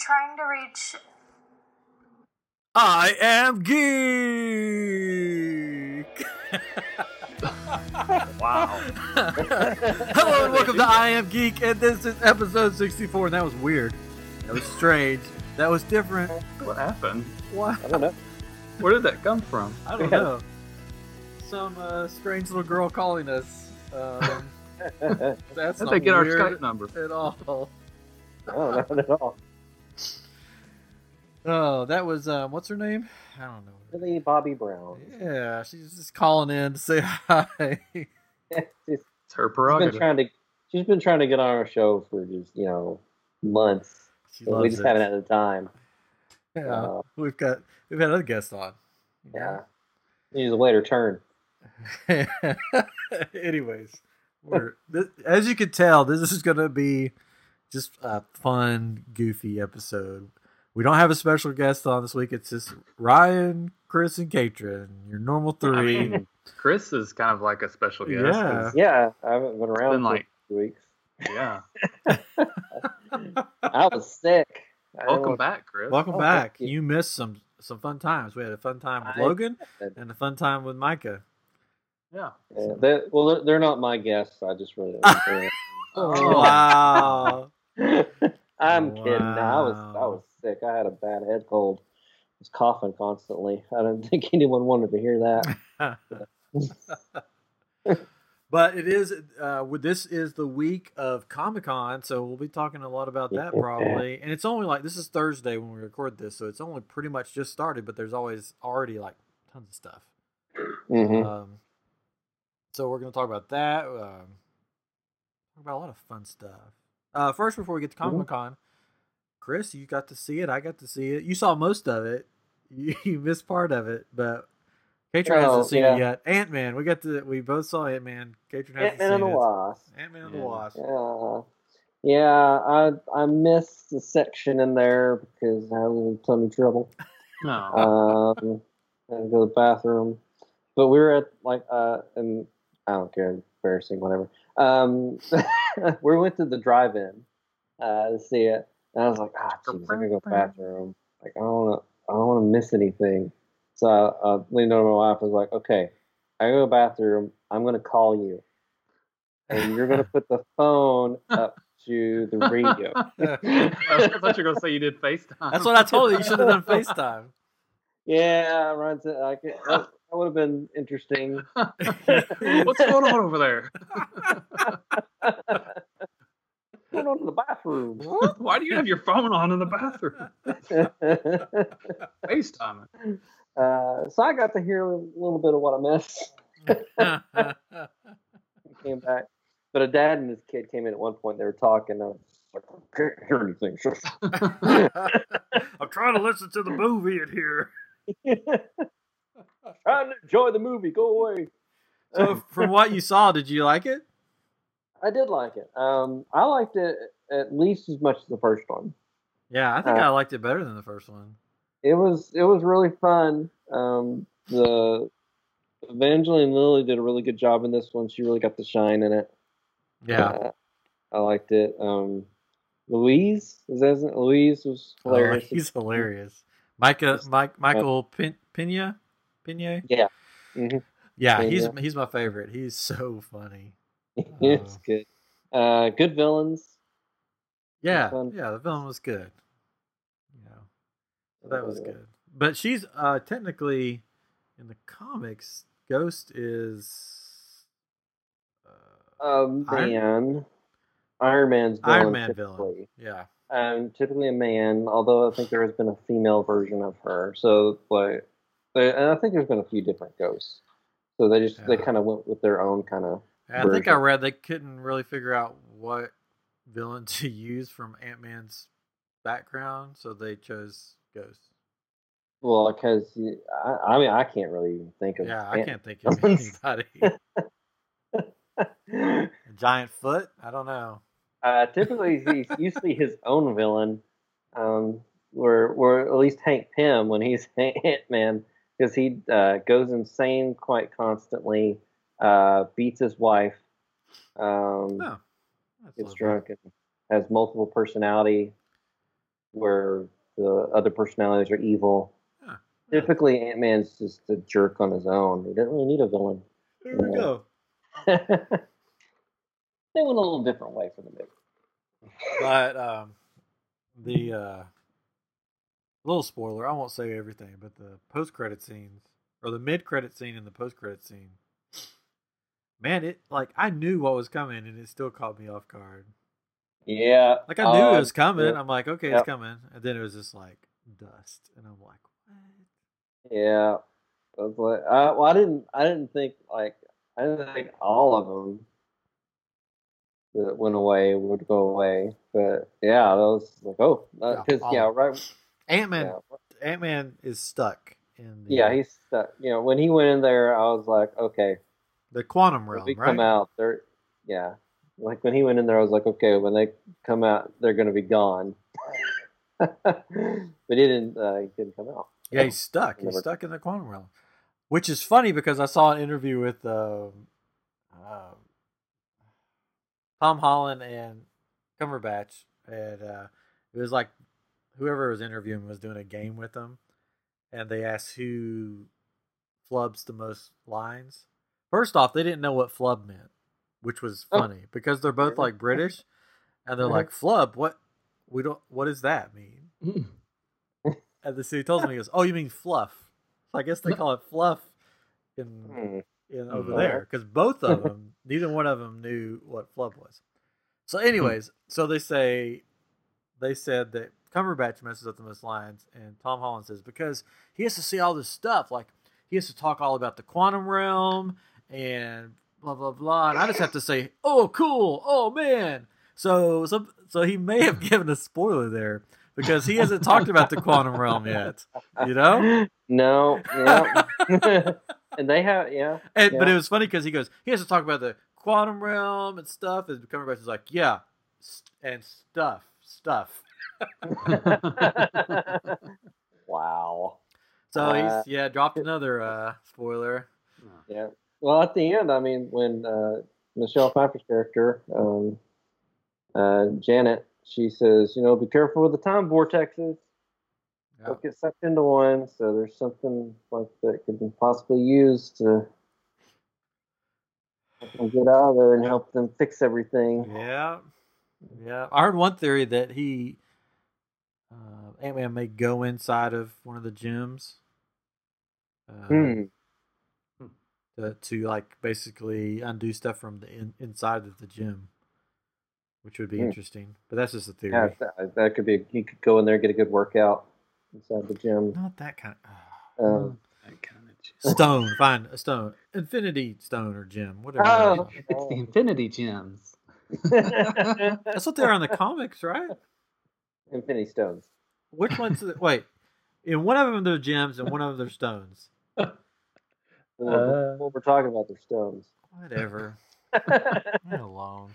trying to reach. I am geek. Wow. Hello and welcome to I Am Geek, and this is episode 64. And that was weird. That was strange. That was different. What happened? What? I don't know. Where did that come from? I don't Yeah. know. Some uh, strange little girl calling us. Um, that's How'd not they get our weird Skype number? at all. no, not at all. Oh, that was um, what's her name? I don't know. Really, Bobby Brown. Yeah, she's just calling in to say hi. she's, It's her prerogative. she's been trying to. She's been trying to get on our show for just you know months. She but we just it. haven't had the time. Yeah, Uh, we've got we've had other guests on. yeah, needs a later turn. Anyways, we're this, as you can tell, this is gonna be just a fun, goofy episode. We don't have a special guest on this week. It's just Ryan, Chris, and Katrin. Your normal I three. mean, Chris is kind of like a special guest. Yeah. 'cause- Yeah, I haven't been around Been for like- two weeks. yeah. I was sick. I Welcome back, Chris. Welcome Oh, back. you. You missed some some fun times. We had a fun time with I- Logan and a fun time with Micah. Yeah. Yeah, they, well, they're, they're not my guests. I just really. don't. Oh. Wow. I'm kidding. I was I was sick. I had a bad head cold. I was coughing constantly. I don't think anyone wanted to hear that. but it is uh this is the week of Comic Con, so we'll be talking a lot about that probably. And it's only like this is Thursday when we record this, so it's only pretty much just started, but there's always already like tons of stuff. hmm Um so we're gonna talk about that. Um talk about a lot of fun stuff. Uh first before we get to Comic Con, Chris, you got to see it, I got to see it. You saw most of it. You, you missed part of it, but Katrin Oh, hasn't seen yeah. it yet. Ant Man, we got to we both saw Ant Man. Katrin hasn't seen it. Ant Man seen and the it. Wasp. Ant Man and the Yeah. Wasp. Yeah, yeah. I I missed the section in there because I was in tummy trouble. No. Um, and go to the bathroom. But we were at like uh, and I don't care, embarrassing, whatever. Um, we went to the drive-in uh, to see it, and I was like, ah, jeez, I gotta go to the bathroom. Like I don't want to, I don't want to miss anything. So I uh, leaned over my wife. I was like, okay, I go to the bathroom. I'm gonna call you, and you're gonna put the phone up to the radio. I thought you were going to say you did FaceTime. That's what I told you. You should have done FaceTime. Yeah, Ryan said like it, that, that would have been interesting. What's going on over there? Going on to the bathroom. Why do you have your phone on in the bathroom? FaceTime. uh, so I got to hear a little bit of what I missed. Came back, but a dad and his kid came in at one point. They were talking. I was like, I can't hear anything. I'm trying to listen to the movie in here. Trying to enjoy the movie. Go away. So, from what you saw, did you like it? I did like it. Um, I liked it at least as much as the first one. Yeah, I think Uh, I liked it better than the first one. It was it was really fun. Um, the Evangeline Lilly did a really good job in this one. She really got the shine in it. Yeah. Uh, I liked it. Um, Luis, is that? Luis was Oh, hilarious. he's hilarious. Micah, Mike, Michael Pin, Pena, Pena. Yeah. Mhm. Yeah, he's he's my favorite. He's so funny. it's good. Uh, good villains. Yeah, yeah. The villain was good. You know, that was good. But she's uh technically in the comics. Ghost is uh, Um, Iron- man, Iron Man's villain. Iron Man typically. villain. Yeah, Um, typically a man, although I think there has been a female version of her. So, like, and I think there's been a few different ghosts. So they just they kind of went with their own kind of. I think I read they couldn't really figure out what villain to use from Ant Man's background, so they chose Ghost. Well, because I, I mean, I can't really even think of. Yeah, I can't think of anybody. A giant foot? I don't know. Uh, typically, he's usually his own villain, um, or or at least Hank Pym when he's Ant Man, because he uh, goes insane quite constantly, uh, beats his wife, um, Oh, gets drunk, and has multiple personality. where the other personalities are evil. Huh. Typically, Ant Man's just a jerk on his own. He doesn't really need a villain. There we Yeah. go. they went a little different way for the movie. But um, the uh, little spoiler, I won't say everything, but the post credit scenes or the mid credit scene and the post credit scene, man, it like I knew what was coming and it still caught me off guard. Yeah, Like I knew uh, it was coming. yeah. I'm like, okay, it's coming, and then it was just like dust, and I'm like, what? Yeah, I was like, I, well, I didn't, I didn't think like, I didn't think all of them that went away would go away, but yeah, that was like, oh, because all yeah, of right, Ant Man, yeah, Ant Man is stuck in the yeah, he's stuck. You know, when he went in there, I was like, okay, the quantum when realm, we right? come out, they're, yeah, like when he went in there, I was like, okay, when they come out, they're gonna be gone. but he didn't, uh, he didn't come out. Yeah, he's stuck. He's Never- stuck in the quantum realm, which is funny because I saw an interview with um, uh, Tom Holland and Cumberbatch, and uh, it was like whoever was interviewing was doing a game with them, and they asked who flubs the most lines. First off, they didn't know what flub meant, which was Oh. funny because they're both like British, and they're Mhm. like flub. What we don't. What does that mean? And the he tells me, he goes, "Oh, you mean fluff? So I guess they call it fluff in, Hmm. in over there because both of them, neither one of them knew what flub was. So, anyways, so they say they said that Cumberbatch messes up the most lines, and Tom Holland says because he has to see all this stuff, like he has to talk all about the quantum realm and blah blah blah, and I just have to say, oh cool, oh man. So, so, so he may have given a spoiler there because he hasn't talked about the quantum realm yet. You know, No, yeah. and they have, yeah. and, but it was funny because he goes, he has to talk about the quantum realm and stuff. And Cumberbatch is like, yeah, s- and stuff, stuff. wow. So Uh, he's yeah dropped another uh, spoiler. Yeah. Well, at the end, I mean, when uh, Michelle Pfeiffer's character, um, uh, Janet, she says, you know, be careful with the time vortexes. Yeah. Don't get sucked into one. So there's something like that could be possibly used to help them get out of there and help them fix everything. Yeah, yeah. I heard one theory that he uh, Ant Man may go inside of one of the gyms. Uh, Hmm. To, to like basically undo stuff from the in, inside of the gym, which would be Hmm. interesting. But that's just a theory. Yeah, that, that could be. You could go in there get a good workout inside the gym. Not that kind of Um, That kind of stone. Fine, a stone, infinity stone or gem, whatever. Oh. It's the Infinity Gems. That's what they are in the comics, right? Infinity Stones. Which ones? Are, wait, in one of them they're gems and one of them they're stones. Well, Uh. what we're talking about, they're stones. Whatever. Leave me alone.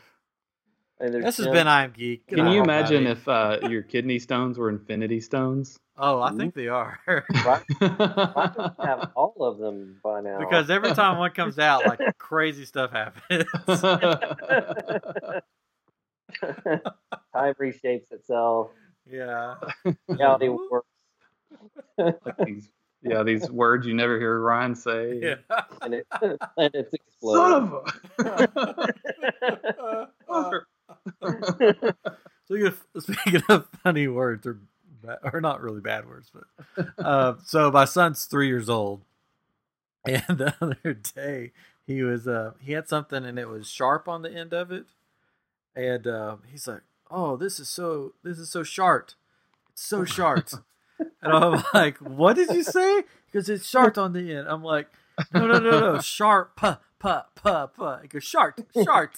And there's This has been I'm Geek. Good Can you imagine if uh, your kidney stones were Infinity Stones? Oh, I think they are. I don't have all of them by now? because every time one comes out, like crazy stuff happens. time reshapes itself. yeah. Reality works, Like these, yeah, these words you never hear Ryan say. Yeah. and it and it's Son exploding. of a. Speaking of, speaking of funny words, or or not really bad words, but uh, so my son's three years old, and the other day he was uh he had something and it was sharp on the end of it, and uh, he's like, "Oh, this is so this is so sharp, it's so sharp," and I'm like, "What did you say?" Because it's sharp on the end. I'm like, "No, no, no, no, sharp, puh, puh, puh, puh." He goes, "Sharp, sharp."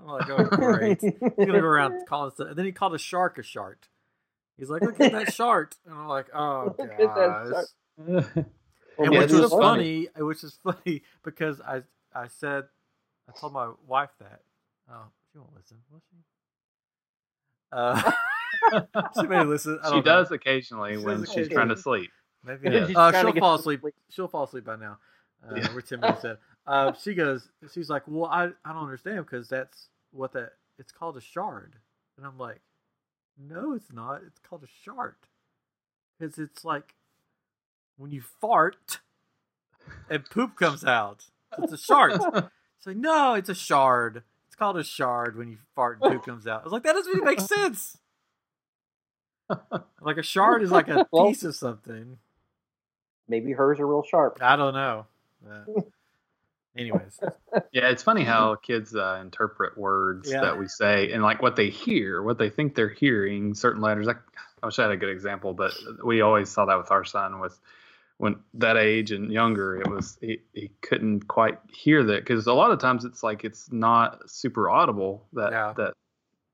I'm like, "Oh, great." He's gonna go around calling stuff. And then he called a shark a shark. He's like, look at that shark. And I'm like, oh Look at that gosh. shark. And Yeah, which this was is funny, which is funny because I I said I told my wife that. Oh, she won't listen, will she? Uh, she may listen. I She don't know. does occasionally She when does she's trying to sleep. Maybe Yeah. Uh, she'll fall to asleep. She'll fall asleep by now. Uh, Yeah. We're ten minutes in. Uh, she goes. She's like, well, I I don't understand because that's what that it's called a shard, and I'm like, No, it's not. It's called a shard Because it's like when you fart and poop comes out. It's a shard." It's like, no, it's a shard. It's called a shard when you fart and poop comes out. I was like, that doesn't even make sense. Like a shard is like a Well- piece of something. Maybe hers are real sharp. I don't know. Uh, anyways, Yeah, it's funny how kids uh, interpret words Yeah. that we say and like what they hear, what they think they're hearing. Certain letters. I, I wish I had a good example, but we always saw that with our son. With when that age and younger, it was he, he couldn't quite hear that because a lot of times it's like it's not super audible that Yeah. that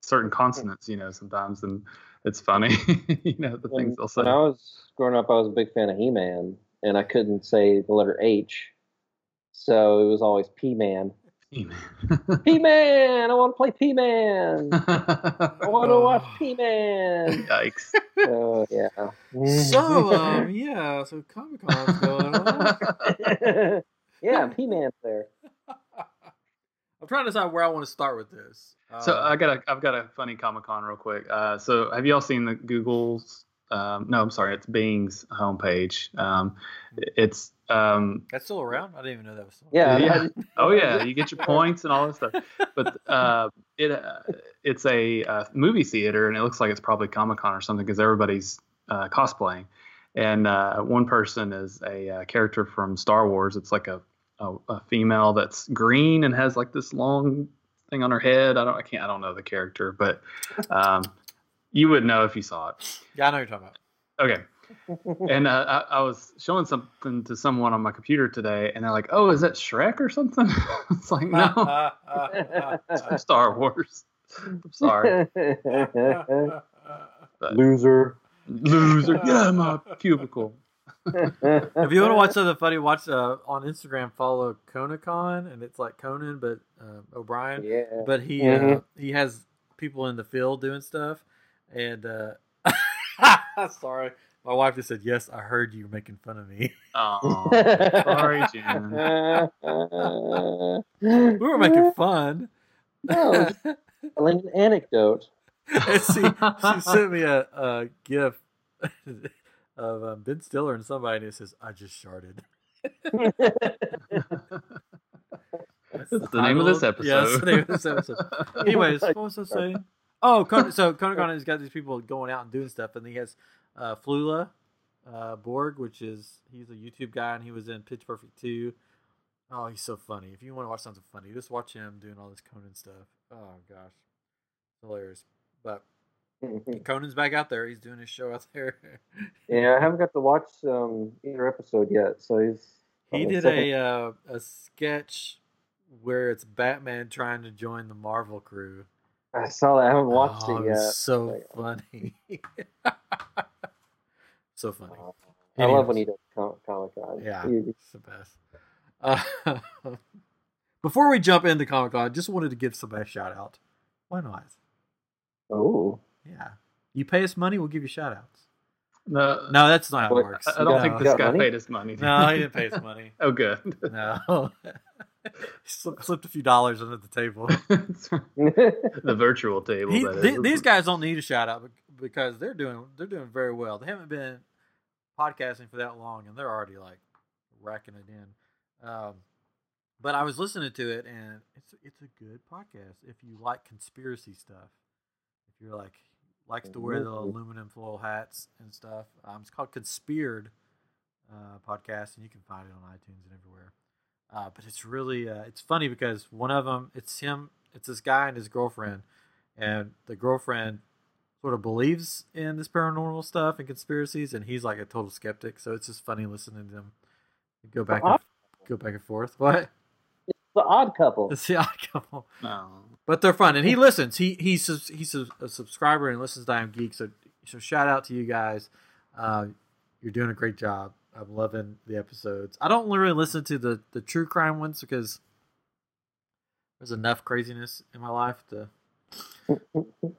certain consonants, you know, sometimes and it's funny, you know, the When, things they'll say. when I was growing up, I was a big fan of He-Man, and I couldn't say the letter H, so it was always P-Man. P-Man, P Man. I want to play P-Man. I want to watch P-Man. Yikes. So yeah. so um, yeah, so Comic Con's going on. yeah, P-Man's there. I'm trying to decide where I want to start with this. So Um, I got a, I've got a funny Comic Con real quick. Uh, so have you all seen the Google's? Um, no, I'm sorry, it's Bing's homepage. Um, it's um, that's still around. I didn't even know that was. Still Yeah. Yeah. oh yeah, you get your points and all this stuff. But uh, it uh, it's a uh, movie theater, and it looks like it's probably Comic Con or something because everybody's uh, cosplaying. And uh, one person is a uh, character from Star Wars. It's like a, a a female that's green and has like this long thing on her head. I don't I can't I don't know the character, but um, you would know if you saw it. Yeah, I know what you're talking about. Okay. And uh, I, I was showing something to someone on my computer today, and they're like, "Oh, is that Shrek or something?" it's like, no, about. it's Star Wars. I'm sorry, but Loser. loser, get out of my cubicle. If you want to watch something funny, watch uh, on Instagram. Follow Conacon, and it's like Conan, but uh, O'Brien. yeah. But he uh, Mhm. he has people in the field doing stuff, and uh, sorry, my wife just said, "Yes, I heard you making fun of me." Oh, sorry, Jen. we were making fun. No, telling an anecdote. and she, she sent me a, a gif of um, Ben Stiller and somebody, and it says, "I just sharded." That's That's the name of this title. Yeah, that's the name of this episode. Anyways, what was I saying? Oh, Con- so Conagon has got these people going out and doing stuff, and he has uh, Flula uh, Borg, which is he's a YouTube guy, and he was in Pitch Perfect two. Oh, he's so funny. If you want to watch something funny, just watch him doing all this Conan stuff. Oh gosh, hilarious. But Conan's back out there. He's doing his show out there. yeah, I haven't got to watch um, either episode yet, so he's. he did second- a uh, a sketch where it's Batman trying to join the Marvel crew. I saw that. I haven't watched Oh, it yet. So Like- funny. so funny. I love when Anyways. he does Comic Con. Yeah, it's the best. Uh, before we jump into Comic Con, I just wanted to give somebody a shout out. Why not? Oh. Yeah. You pay us money, we'll give you shout outs. No, No, that's not how it works. I, I don't no. think this guy money? paid his money. No, he didn't pay us money. oh, good. No. he slipped, slipped a few dollars under the table. the virtual table. He, that th- is. these guys don't need a shout out because they're doing they're doing very well. They haven't been podcasting for that long, and they're already like racking it in. Um, but I was listening to it, and it's it's a good podcast if you like conspiracy stuff. If you're like likes to wear the aluminum foil hats and stuff, um, it's called Conspired uh, podcast, and you can find it on iTunes and everywhere. Uh, but it's really uh, it's funny because one of them it's him it's this guy and his girlfriend and the girlfriend sort of believes in this paranormal stuff and conspiracies and he's like a total skeptic so it's just funny listening to them go back and, go back and forth. What? It's the Odd Couple. it's the odd couple. No. But they're fun. And he listens. He he's sus- he's a, a subscriber and listens to I Am Geek. So so shout out to you guys. Uh, you're doing a great job. I'm loving the episodes. I don't really listen to the the true crime ones because there's enough craziness in my life to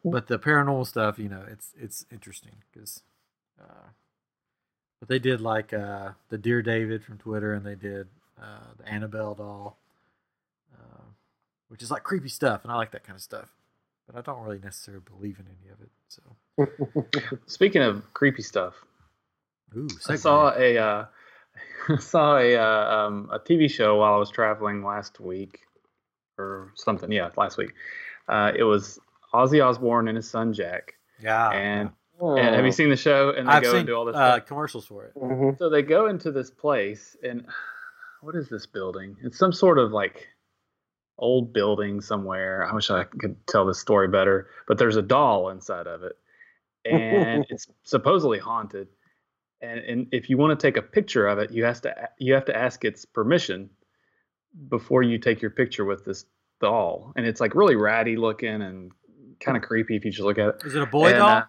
but the paranormal stuff you know it's it's interesting because uh, but they did like uh, the Dear David from Twitter and they did uh, the Annabelle doll which is like creepy stuff, and I like that kind of stuff. but I don't really necessarily believe in any of it. So, Speaking of creepy stuff, ooh, I saw a uh, saw a uh, um, a TV show while I was traveling last week or something. Yeah, last week. Uh, it was Ozzy Osbourne and his son Jack. yeah, and Oh. and have you seen the show? And they I've go seen and do all this. uh, stuff? commercials for it. Mhm. So they go into this place, and what is this building? It's some sort of like old building somewhere. I wish I could tell this story better, but there's a doll inside of it, and it's supposedly haunted. And, and if you want to take a picture of it, you has to you have to ask its permission before you take your picture with this doll. And it's like really ratty looking and kind of creepy if you just look at it. Is it a boy And, doll? uh,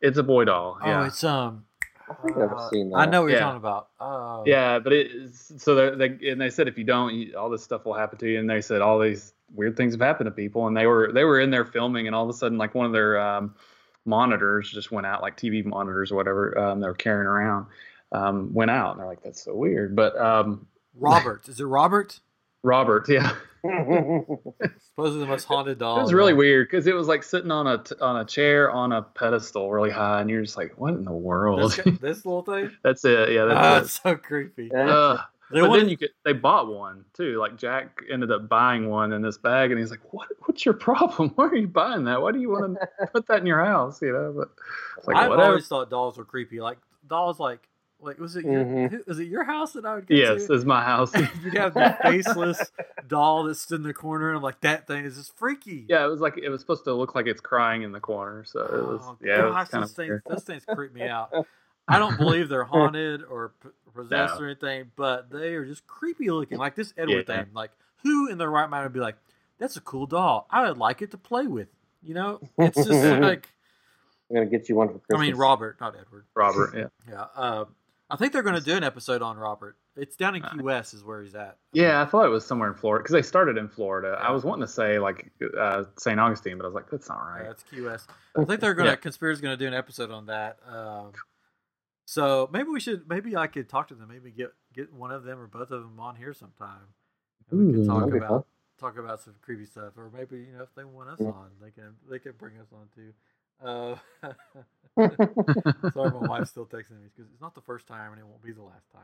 it's a boy doll. oh, yeah. it's um. I think I've uh, seen that. I know what you're talking about. Uh, Yeah, but it is, so they, they and they said if you don't, you, all this stuff will happen to you. And they said all these weird things have happened to people. And they were they were in there filming, and all of a sudden, like one of their um, monitors just went out, like TV monitors or whatever um, they were carrying around, um, went out. And they're like, that's so weird. But um, Robert. Is it Robert? Robert, yeah, Supposedly the most haunted doll. it was really weird because it was like sitting on a t- on a chair on a pedestal really high, and you're just like, what in the world? This, this little thing. that's it. Yeah, Oh, that's so creepy. it. Ugh. They but want- then you could they bought one too. Like Jack ended up buying one in this bag, and he's like, "What? What's your problem? Why are you buying that? Why do you want to put that in your house?" You know, but like I've whatever. always thought dolls were creepy. Like dolls, like like was it your, Mhm. was it your house that I would go Yes, to? this is my house. You'd have the faceless doll that stood in the corner, and I'm like, that thing is just freaky. yeah, it was like it was supposed to look like it's crying in the corner, so it was Oh, yeah, it was kind those of things, those things creep me out. I don't believe they're haunted or possessed No. or anything, but they are just creepy looking. Like this Edward Yeah. thing. Like who in their right mind would be like, "That's a cool doll. I would like it to play with." You know, it's just like I'm gonna get you one for Christmas. I mean, Robert, not Edward. Robert. Yeah, Yeah. Uh, I think they're going to do an episode on Robert. It's down in Key West, is where he's at. yeah. I thought it was somewhere in Florida because they started in Florida. I was wanting to say like uh, St. Augustine, but I was like, that's not Yeah, right. it's Key West. I think they're going to. Yeah. Conspiracy's going to do an episode on that. Um, so maybe we should. Maybe I could talk to them. Maybe get get one of them or both of them on here sometime. And we Ooh, could talk that'd about talk about some creepy stuff, or maybe you know if they want us Yeah. on, they can they can bring us on too. Uh, sorry, my wife's still texting me because it's not the first time and it won't be the last time.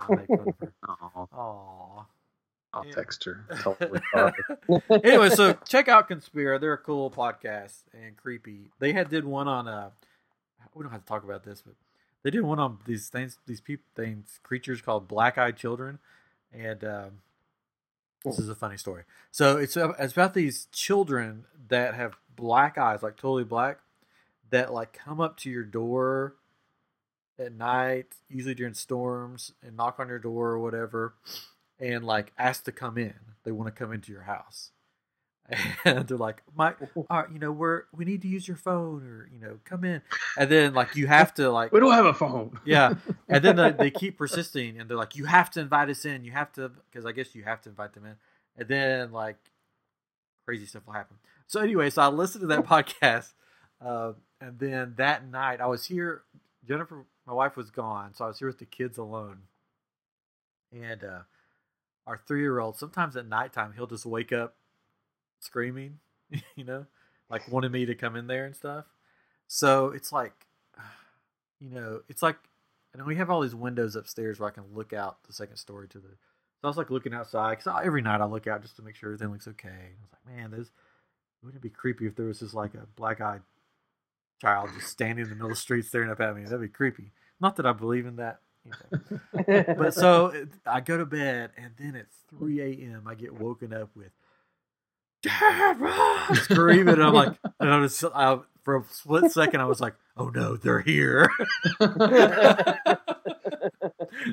I'm sure. That I make fun of her. Oh, Aww. I'll Yeah. text her. Tell her we thought of it. anyway, so check out Conspira. They're a cool podcast and creepy. They had did one on uh we don't have to talk about this, but they did one on these things these people things creatures called black eyed children. And um this is a funny story. So it's it's about these children that have black eyes, like totally black, that like come up to your door at night, usually during storms, and knock on your door or whatever, and like ask to come in. They want to come into your house, and they're like, "My, all right, uh, you know, we're we need to use your phone, or you know, come in." And then like you have to like We don't have a phone. yeah, and then they, they keep persisting, and they're like, "You have to invite us in. You have to, because I guess you have to invite them in." And then like crazy stuff will happen. So anyway, so I listened to that podcast, uh, and then that night I was here. Jennifer, my wife, was gone, so I was here with the kids alone. And uh, our three-year-old, sometimes at nighttime, he'll just wake up screaming, you know, like wanting me to come in there and stuff. So it's like, you know, it's like, and we have all these windows upstairs where I can look out the second story to the. So I was like looking outside because every night I look out just to make sure everything looks okay. I was like, man, this wouldn't it be creepy if there was just like a black-eyed child just standing in the middle of the street staring up at me? That'd be creepy. Not that I believe in that. You know. But so it- I go to bed, and then at 3 a.m. I get woken up with Dad, run!" screaming. And I'm like, and I was I, for a split second, I was like, oh no, they're here.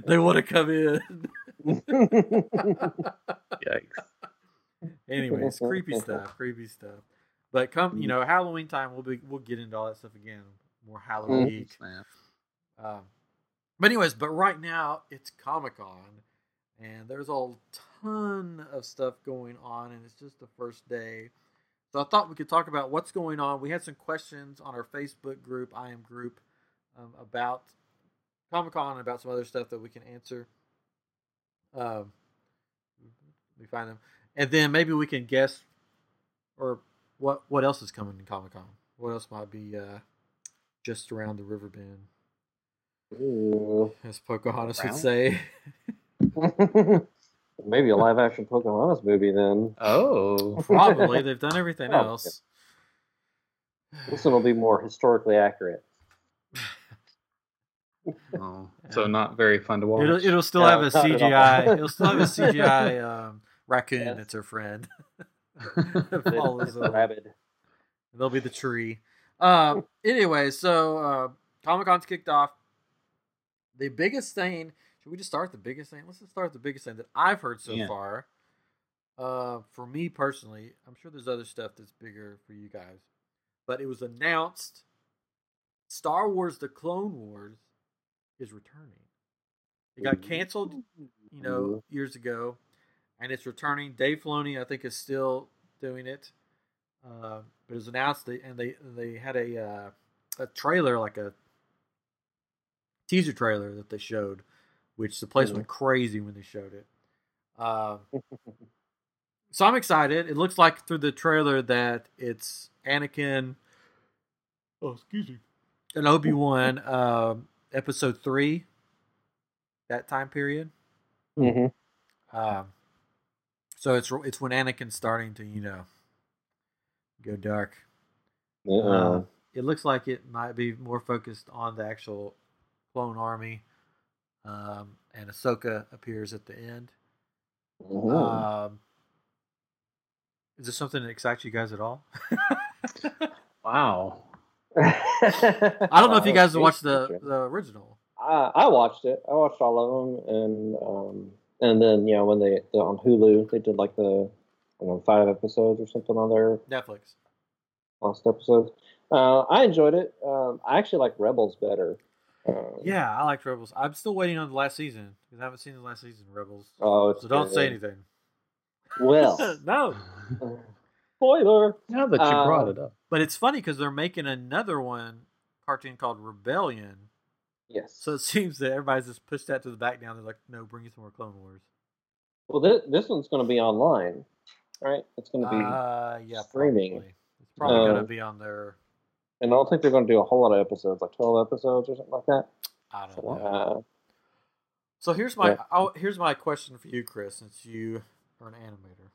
they want to come in. Yikes. Anyways, creepy stuff, creepy stuff. But come, you know, Halloween time, we'll be we'll get into all that stuff again. More Halloween geek. Man. Um, but anyways, but right now it's Comic Con, and there's a ton of stuff going on, and it's just the first day. So I thought we could talk about what's going on. We had some questions on our Facebook group, I am group, um, about Comic Con and about some other stuff that we can answer. Um, let me find them, and then maybe we can guess or what what else is coming in Comic Con? What else might be uh, just around the river bend, Ooh. as Pocahontas Around? would say? Maybe a live action Pocahontas movie then. Oh, Probably they've done everything Probably. else. This one will be more historically accurate. oh. so not very fun to watch. It'll it'll still No, have a not at all. CGI. It'll still have a CGI um, raccoon Yes. that's her friend. It's Follows them. rabid. They'll be the tree. Um. Anyway, so uh, Comic Con's kicked off. The biggest thing. Should we just start with the biggest thing? Let's just start with the biggest thing that I've heard so Yeah. far. Uh, for me personally, I'm sure there's other stuff that's bigger for you guys, but it was announced. Star Wars: The Clone Wars is returning. It got canceled you know, years ago, and it's returning. Dave Filoni, I think, is still doing it, uh, but it was announced, that, and they they had a uh, a trailer, like a teaser trailer that they showed, which the place Mhm. went crazy when they showed it. Um, so I'm excited. It looks like through the trailer that it's Anakin. Oh, excuse me. And Obi Wan, um, episode three. That time period. hmm Um, so it's it's when Anakin's starting to you know go dark. Uh, Uh, it looks like it might be more focused on the actual clone army, um, and Ahsoka appears at the end. mhm. Um, is this something that excites you guys at all? wow. I don't know if you guys watched the the original. I, I watched it. I watched all of them, and um, and then you know when they on Hulu they did like the I don't know five episodes or something on their Netflix. last episodes. Uh, I enjoyed it. Um, I actually like Rebels better. Um, Yeah, I liked Rebels. I'm still waiting on the last season because I haven't seen the last season of Rebels. Oh, it's So don't say anything. Well, no. spoiler. Now that you Uh, brought it up, But it's funny because they're making another one cartoon called Rebellion. Yes. So it seems that everybody's just pushed that to the back now. They're like, no, bring us some more Clone Wars. well, this, this one's going to be online, right? It's going to be, Uh, yeah, streaming. Probably. It's probably Uh, going to be on their. and I don't think they're going to do a whole lot of episodes, like twelve episodes or something like that. I don't know. Uh, So here's my yeah. oh, here's my question for you, Chris, since you are an animator,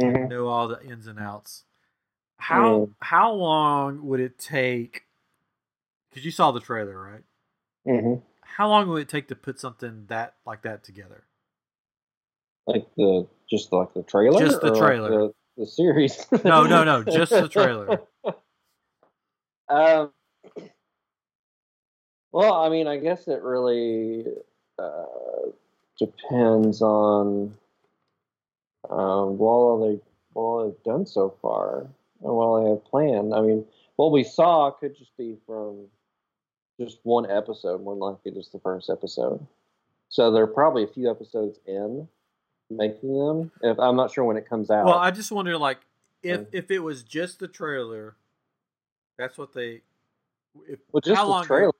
mhm. know all the ins and outs. How Mm. how long would it take? Because you saw the trailer, right? Mhm. How long would it take to put something that like that together? Like the just like the trailer, Just the or like trailer. the, the series. No, no, no, just the trailer. Um. Well, I mean, I guess it really uh, depends on um, what all they what all they've done so far and what all they have planned. I mean, what we saw could just be from just one episode, more likely just the first episode. So they're probably a few episodes in making them. If I'm not sure when it comes out. Well, I just wonder, like, if Mm. if it was just the trailer, that's what they. If, Well, just how the long? trailer.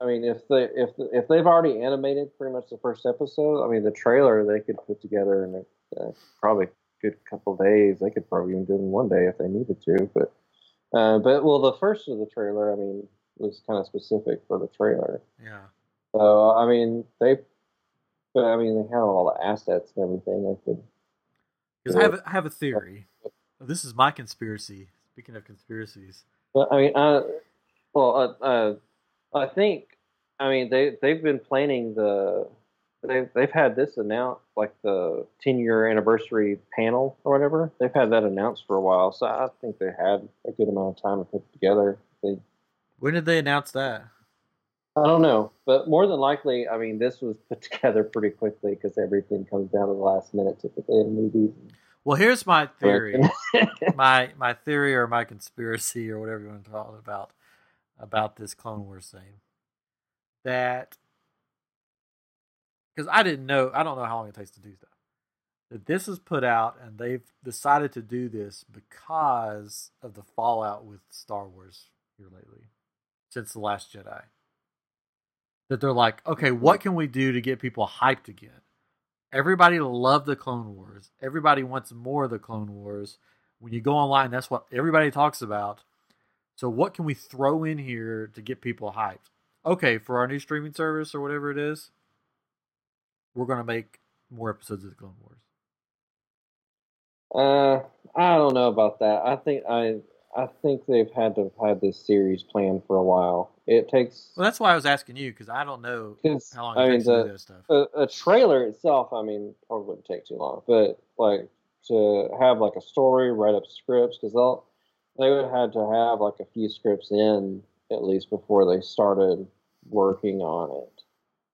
I mean, if they if if they've already animated pretty much the first episode, I mean, the trailer they could put together in a, uh, probably a good couple days. They could probably even do it in one day if they needed to. But uh, but well, the first of the trailer, I mean, was kind of specific for the trailer. Yeah. So I mean, they, but I mean, they have all the assets and everything. They could. Because I have a, I have a theory. This is my conspiracy. Speaking of conspiracies, But I mean, uh, well, uh, uh, I think, I mean, they they've been planning the, they they've had this announced like the 10 year anniversary panel or whatever. They've had that announced for a while, so I think they had a good amount of time to put it together. They, when did they announce that? I don't know, but more than likely, I mean, this was put together pretty quickly because everything comes down to the last minute typically in movies. Well, here's my theory. my my theory or my conspiracy or whatever you want to call it about about this Clone Wars thing. That because I didn't know, I don't know how long it takes to do stuff. That this is put out and they've decided to do this because of the fallout with Star Wars here lately, since the Last Jedi. That they're like, okay, what can we do to get people hyped again? Everybody loved the Clone Wars. Everybody wants more of the Clone Wars. when you go online, that's what everybody talks about. So what can we throw in here to get people hyped? Okay, for our new streaming service or whatever it is, we're gonna make more episodes of the Clone Wars. Uh, I don't know about that. I think I I think they've had to have had this series planned for a while. It takes Well, that's why I was asking you because I don't know how long it I mean takes to do the that stuff. a, a trailer itself. I mean, probably wouldn't take too long, but like to have like a story, write up scripts because they'll they would have had to have like a few scripts in at least before they started working on it.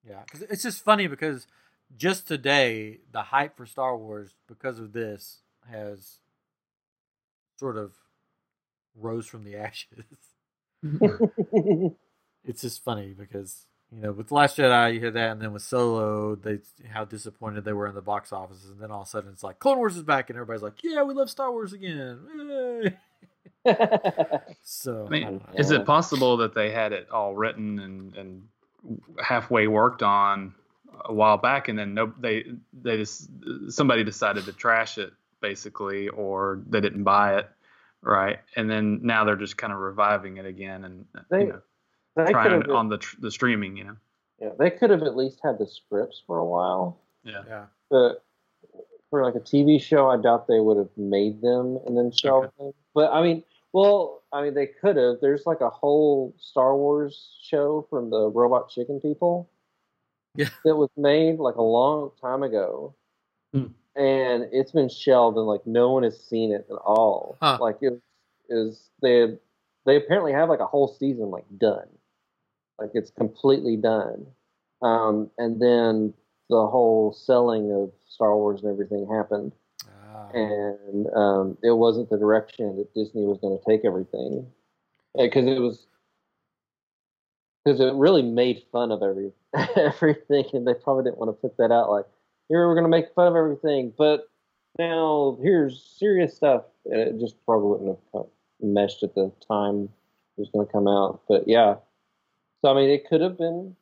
Yeah, because it's just funny because just today the hype for Star Wars because of this has sort of rose from the ashes. Mm-hmm. it's just funny because you know with Last Jedi you hear that, and then with Solo they how disappointed they were in the box offices, and then all of a sudden it's like Clone Wars is back, and everybody's like, yeah, we love Star Wars again. Yay. So I mean, don't is it possible that they had it all written and, and halfway worked on a while back, and then no, they they just somebody decided to trash it basically, or they didn't buy it, right? And then now they're just kind of reviving it again and They- you know, they could trying have it on the tr- the streaming, you know. yeah, they could have at least had the scripts for a while. Yeah. yeah, But for like a TV show, I doubt they would have made them and then shelved them. But I mean, well, I mean, they could have. There's like a whole Star Wars show from the Robot Chicken people. Yeah. That was made like a long time ago. Hmm. And it's been shelved and like no one has seen it at all. Huh. Like it is they they apparently have like a whole season like done. Like it's completely done. Um, and then the whole selling of Star Wars and everything happened, Ah. and um, it wasn't the direction that Disney was going to take everything, because it was because it really made fun of every everything, and they probably didn't want to put that out like here we're going to make fun of everything, but now here's serious stuff, and it just probably wouldn't have meshed at the time it was going to come out. But yeah, so I mean, it could have been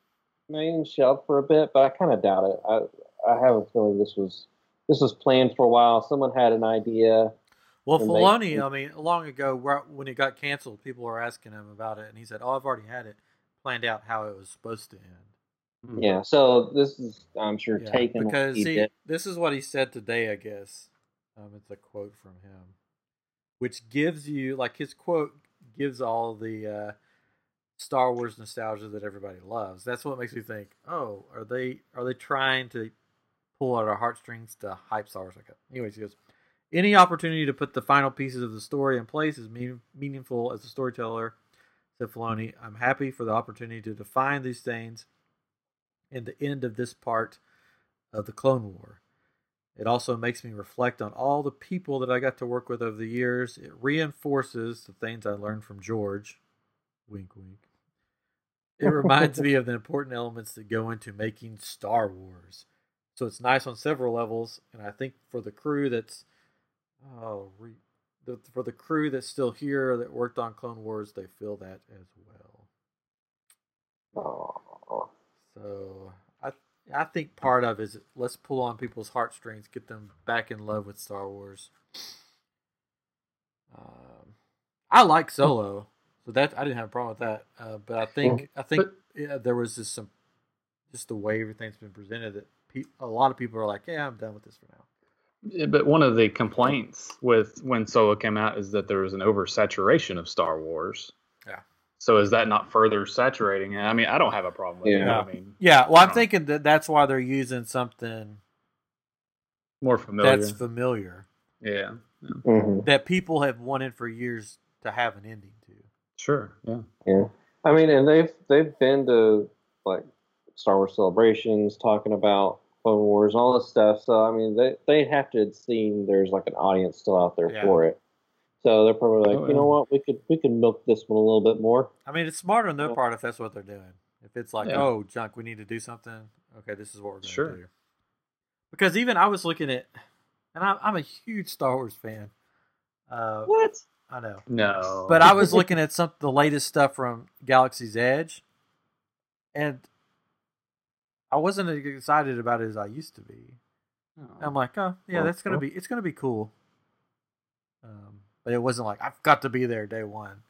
made and shelved for a bit, but I kind of doubt it. I I have a feeling this was this was planned for a while. Someone had an idea. Well, and they- Filoni, I mean, long ago when it got canceled, people were asking him about it, and he said, "Oh, I've already had it planned out how it was supposed to end." Yeah, so this is I'm sure Yeah, taken because he this is what he said today. I guess um, it's a quote from him, which gives you like his quote gives all the uh, Star Wars nostalgia that everybody loves. That's what makes me think, oh, are they are they trying to pull at our heartstrings to hype Star Wars like that? Anyways, he goes, any opportunity to put the final pieces of the story in place is mean, meaningful as a storyteller. Said Filoni, I'm happy for the opportunity to define these things in the end of this part of the Clone War. It also makes me reflect on all the people that I got to work with over the years. It reinforces the things I learned from George. Wink, wink. It reminds me of the important elements that go into making Star Wars. So it's nice on several levels, and I think for the crew that's oh, re, the, for the crew that's still here that worked on Clone Wars, they feel that as well. Aw. So I I think part of it is let's pull on people's heartstrings, get them back in love with Star Wars. Um, I like Solo, so that I didn't have a problem with that. Uh, but I think I think yeah, there was just some just the way everything's been presented that pe- a lot of people are like, yeah, I'm done with this for now. Yeah, but one of the complaints with when Solo came out is that there was an oversaturation of Star Wars. Yeah. So is that not further saturating? it? I mean, I don't have a problem with it. Yeah. I mean, Yeah, well, I'm thinking that that's why they're using something more familiar. that's familiar yeah. Mhm. that people have wanted for years to have an ending to. Sure. Yeah. Yeah, I mean, and they've they've been to like Star Wars celebrations, talking about Clone Wars, all this stuff. So I mean, they they have to have seen there's like an audience still out there Yeah. for it. So they're probably like, Oh, you know what, we could we could milk this one a little bit more. I mean, it's smart on their part if that's what they're doing. If it's like, Yeah. oh, junk, we need to do something. Okay, this is what we're going to Sure. do. Because even I was looking at, and I'm, I'm a huge Star Wars fan. Uh, What? I know, No. but I was looking at some the latest stuff from Galaxy's Edge, and I wasn't as excited about it as I used to be. Oh. I'm like, oh yeah, Oh, that's gonna oh. be it's gonna be cool. Um, but it wasn't like I've got to be there day one.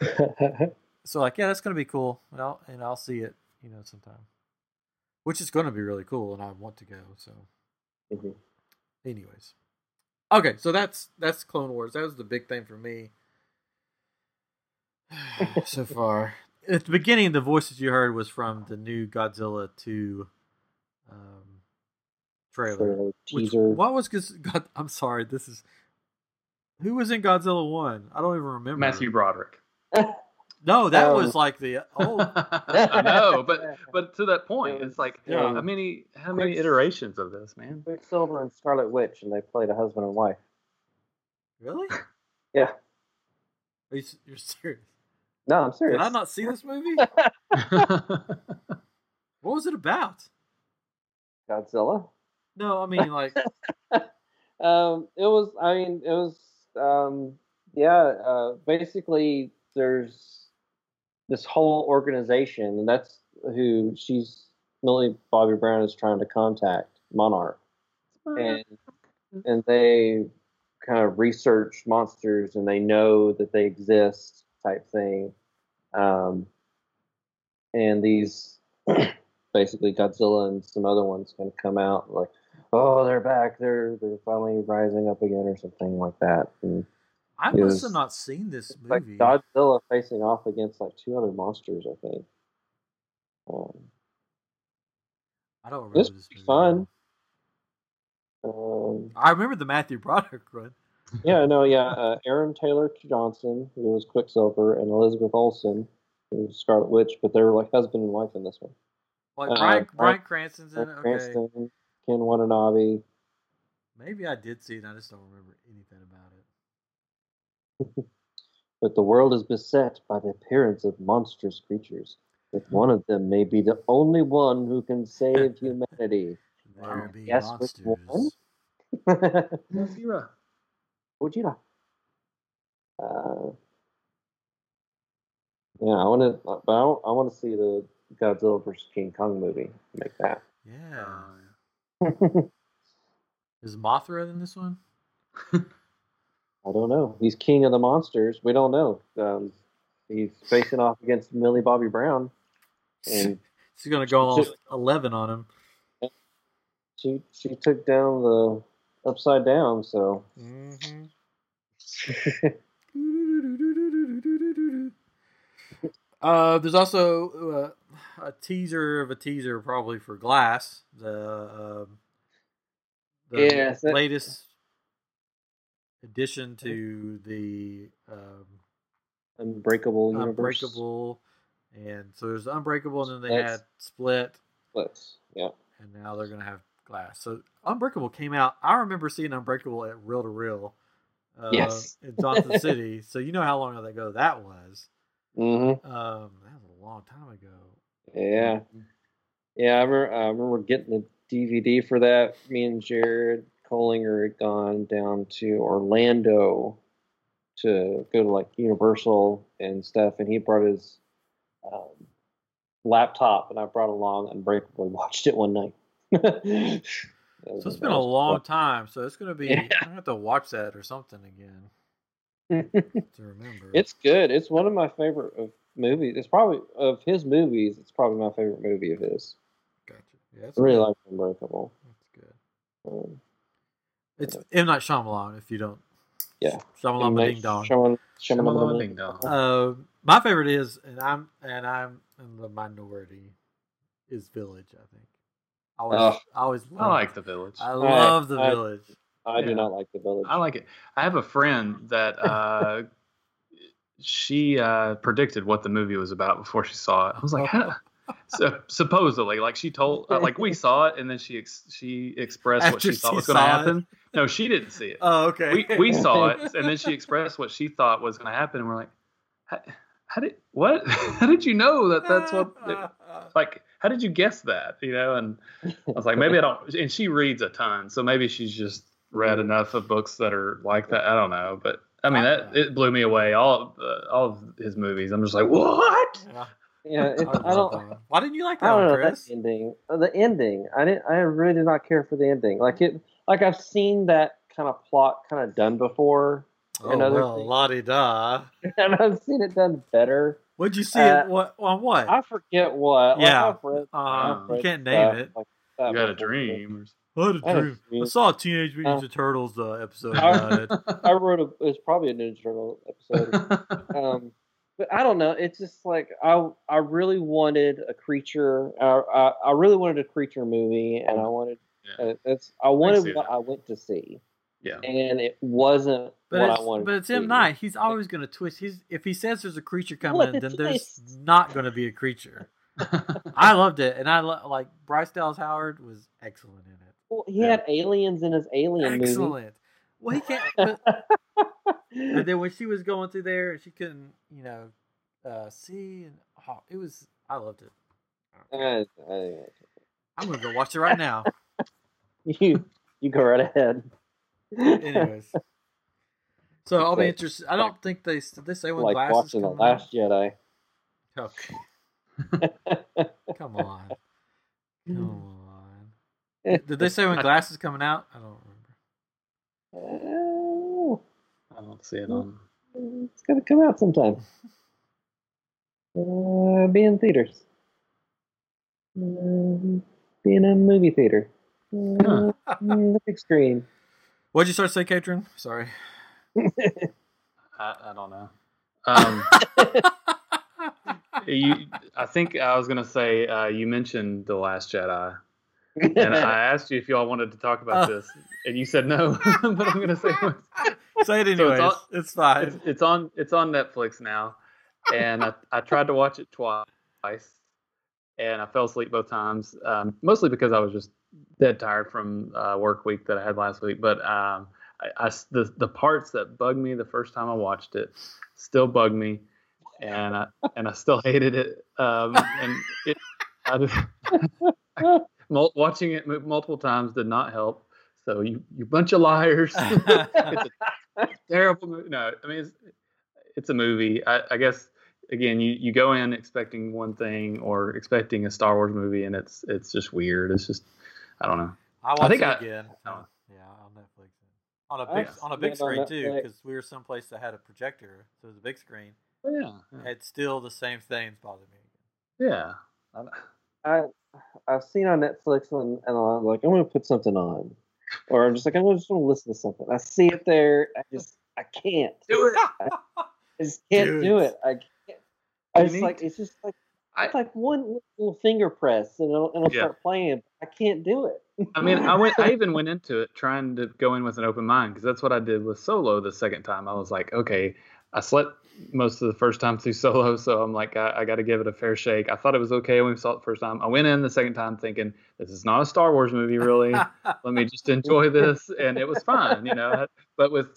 So like, yeah, that's gonna be cool, and I'll and I'll see it, you know, sometime. Which is gonna be really cool, and I want to go. So, Mhm. anyways, okay, so that's that's Clone Wars. That was the big thing for me so far. At the beginning, the voices you heard was from the new Godzilla two um, trailer. Trailer, Which, teaser. what was God? I'm sorry. This is who was in Godzilla one. I don't even remember. Matthew Broderick. No, that Um, was like the oh I know, but but to that point, it's like Yeah. how many how many Quick- iterations of this, man? Quicksilver and Scarlet Witch, and they played a husband and wife. really? Yeah. Are you, you're serious? No, I'm serious. Did I not see this movie? What was it about? Godzilla. No, I mean like um, it was. I mean, it was. Um, yeah. Uh, basically, there's this whole organization, and that's who she's Millie Bobby Brown is trying to contact Monarch, and and they kind of research monsters, and they know that they exist, type thing. Um, and these basically Godzilla and some other ones can come out like, oh, they're back, they're they're finally rising up again, or something like that. And I must was have not seen this it's like movie. Godzilla facing off against like two other monsters, I think. Um, I don't remember This this movie. fun. um, I remember the Matthew Broderick one. yeah, no, yeah. Uh, Aaron Taylor Johnson, who was Quicksilver, and Elizabeth Olsen, who was Scarlet Witch, but they were like husband and wife in this one. Like Uh, Brian, Bryan- Brian Cranston's in it. Okay. Cranston, Ken Watanabe. Maybe I did see it. I just don't remember anything about it. But the world is beset by the appearance of monstrous creatures. If one of them may be the only one who can save humanity. There Um, be guess which one? Zero. Gojira. Uh, yeah, I want to, but I, want to see the Godzilla vs King Kong movie. Make that. Yeah. Uh, Is Mothra in this one? I don't know. He's king of the monsters. We don't know. Um, he's facing off against Millie Bobby Brown, and She's gonna go almost Just- eleven on him. she she took down the upside down. So Mm-hmm. Uh, there's also uh, a teaser of a teaser, probably for Glass, the, um, the Yes, that- latest addition to the um, Unbreakable universe. Unbreakable, and so there's Unbreakable, and then they That's- had Split, Let's, yeah. and now they're gonna have Glass. So Unbreakable came out. I remember seeing Unbreakable at Real to Real, uh, Yes. in Johnson City. So you know how long ago that was. Mm-hmm. Um, that was a long time ago. Yeah. Yeah, I remember, I remember getting the DVD for that. Me and Jared Collinger had gone down to Orlando to go to like Universal and stuff, and he brought his um, laptop, and I brought along Unbreakable and watched it one night. So it's been a long time. So it's gonna be. Yeah. I'm gonna have to watch that or something again to remember. it's good. It's one of my favorite of movies. It's probably of his movies. It's probably my favorite movie of his. gotcha. Yeah, I really good. like Unbreakable. That's good. Um, It's M Night Shyamalan. If you don't, Yeah. Shyamalan Ding Dong. Shyamalan- Shyamalan Shyamalan Ding Dong. Uh, my favorite is, and I'm and I'm in the minority, is Village. I think. I always, Oh. I always, I like the village. I love the I- Village. I do Yeah. not like the village. I like it. I have a friend that uh, she uh, predicted what the movie was about before she saw it. I was like, how? So, supposedly, like she told, uh, like we saw it, and then she ex- she expressed what After she thought was going to it? happen. No, she didn't see it. Oh, okay. we we saw it, and then she expressed what she thought was going to happen, and we're like, how, how did what? how did you know that that's what? like, how did you guess that? You know, and I was like, maybe I don't. And she reads a ton, so maybe she's just read enough of books that are like that. I don't know, but I mean, that it blew me away. All of, uh, all of his movies, I'm just like, what? Yeah. yeah, it's, I I don't. Why didn't you like that, I that don't one, know Chris? that ending. Uh, The ending. I didn't. I really did not care for the ending. Like it. Like I've seen that kind of plot kind of done before, Oh and other well, things. la di da. and I've seen it done better. What'd you see? Uh, it what on what? I forget what. Like, Yeah. I've read. I've You can't name stuff it. like You had a before. dream. I had a I had a dream. I dream. saw a Teenage Mutant Uh, Ninja Turtles uh, episode I- about it. I wrote a. It was probably a Ninja Turtle episode. um, but I don't know. It's just like I I really wanted a creature. I I, I really wanted a creature movie, and I wanted. Yeah. Uh, it's I wanted see what that. I went to see, yeah. and it wasn't But what it's, I wanted. but to it's M see. Night. He's always going to twist. He's if he says there's a creature coming, What then there's twist. not going to be a creature. I loved it, and I lo- like Bryce Dallas Howard was excellent in it. Well, he Yeah. had aliens in his alien movie. Excellent. Well, he can't. But, and then when she was going through there, she couldn't, you know, uh, see, and oh, it was. I loved it. I- I- I'm gonna go watch it right now. you you go right ahead. Anyways, so I'll be interested. I don't think they did they say when like glasses watching the come Last Jedi. out. Oh, come on, come on. Did they say when Glass is coming out? I don't remember. Oh, I don't see it on. it's gonna come out sometime. Uh, be in theaters. Um, be in a movie theater. Uh, the big screen. What'd you start to say, Katrin? Sorry. I, I don't know. Um, you, I think I was gonna say uh, you mentioned the Last Jedi, and I asked you if y'all wanted to talk about Oh. this, and you said no. but I'm gonna say say it it's anyways. on- it's it's, fine. it's on it's on Netflix now, and I, I tried to watch it twice, and I fell asleep both times, um, mostly because I was just dead tired from uh, work week that I had last week. But um, I, I the the parts that bugged me the first time I watched it still bug me, and I and I still hated it. Um, and it, I, just- mul- watching it multiple times did not help. So you you bunch of liars. it's a terrible movie. No, I mean it's it's a movie. I, I guess again, you, you go in expecting one thing or expecting a Star Wars movie, and it's it's just weird. It's just I don't know. I watched think it I- again. oh. yeah, on Netflix. On a big I've on a big screen too, because we were someplace that had a projector, so it was a big screen. Oh, yeah, yeah. It's still the same things bother me. yeah. I- I I've seen on Netflix and, and I'm like, I'm gonna put something on, or I'm just like, I'm just gonna listen to something. I see it there, I just I can't. Do it. I just can't Dude. do it. I can't. I just like to. it's just like I- it's like one little finger press and it'll, it'll Yeah. start playing. I can't do it. I mean, I went. I even went into it trying to go in with an open mind because that's what I did with Solo the second time. I was like, okay, I slept most of the first time through Solo, so I'm like, I, I got to give it a fair shake. I thought it was okay when we saw it the first time. I went in the second time thinking this is not a Star Wars movie, really. Let me just enjoy this, and it was fine, you know. But with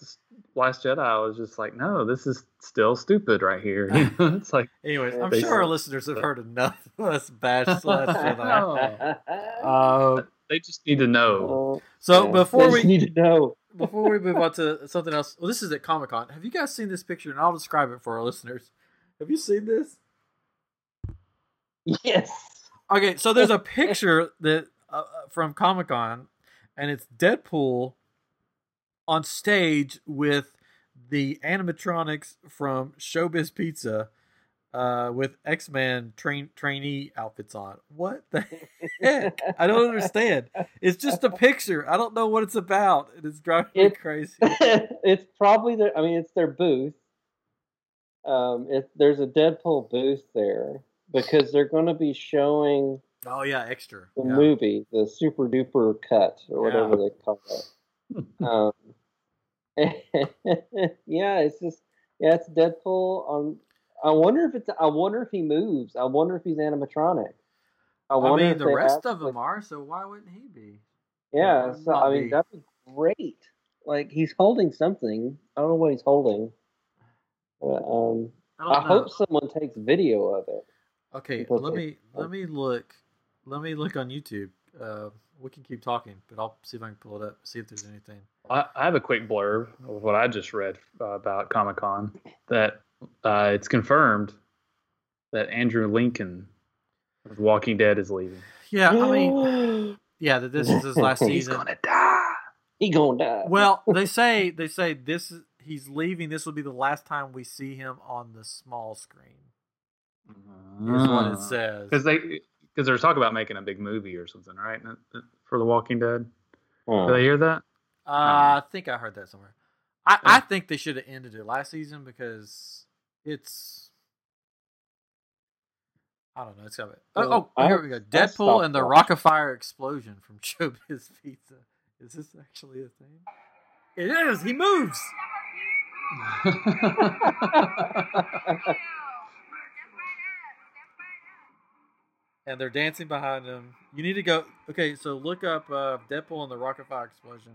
Last Jedi, I was just like, no, this is still stupid right here. You know, it's like, Anyways, I'm sure our listeners have heard enough of us bash Last Jedi. no, Uh, they just need to know. So yeah. before They we need to know. Before we move on to something else, well, this is at Comic Con. Have you guys seen this picture? And I'll describe it for our listeners. Have you seen this? Yes. Okay, so there's a picture that uh, from Comic Con, and it's Deadpool on stage with the animatronics from Showbiz Pizza, uh, with X Men train trainee outfits on. What the heck? I don't understand. It's just a picture. I don't know what it's about. It's driving me crazy. it's probably their. I mean, it's their booth. Um, it, there's a Deadpool booth there because they're going to be showing Oh yeah, extra. the Yeah. movie, the super duper cut or whatever they call it. um, yeah, it's just yeah, it's Deadpool. On I wonder if it's. I wonder if he moves. I wonder if he's animatronic. I I mean, if the they rest of actually- them are. So why wouldn't he be? Yeah, Well, so I mean be. that'd be great. Like he's holding something. I don't know what he's holding. But, um, I I hope someone takes video of it. Okay, let say- me let me look. Let me look on YouTube. Uh, we can keep talking, but I'll see if I can pull it up. See if there's anything. I, I have a quick blurb of what I just read uh, about Comic Con that uh, it's confirmed that Andrew Lincoln of Walking Dead is leaving. Yeah, I mean, yeah, that this is his last season. He's gonna die. he gonna die. Well, they say they say this is he's leaving. This will be the last time we see him on the small screen. Is what it says. Because they because there's talk about making a big movie or something, right? For The Walking Dead. Did I hear that? Uh, I think I heard that somewhere. I, I think they should have ended it last season because it's. I don't know. It's got it. Oh, Well, oh, I- here we go. Deadpool and the. Rockafire explosion from Showbiz Pizza. Is this actually a thing? It is. He moves. and they're dancing behind him. You need to go. Okay, so look up uh, Deadpool and the Rockafire Explosion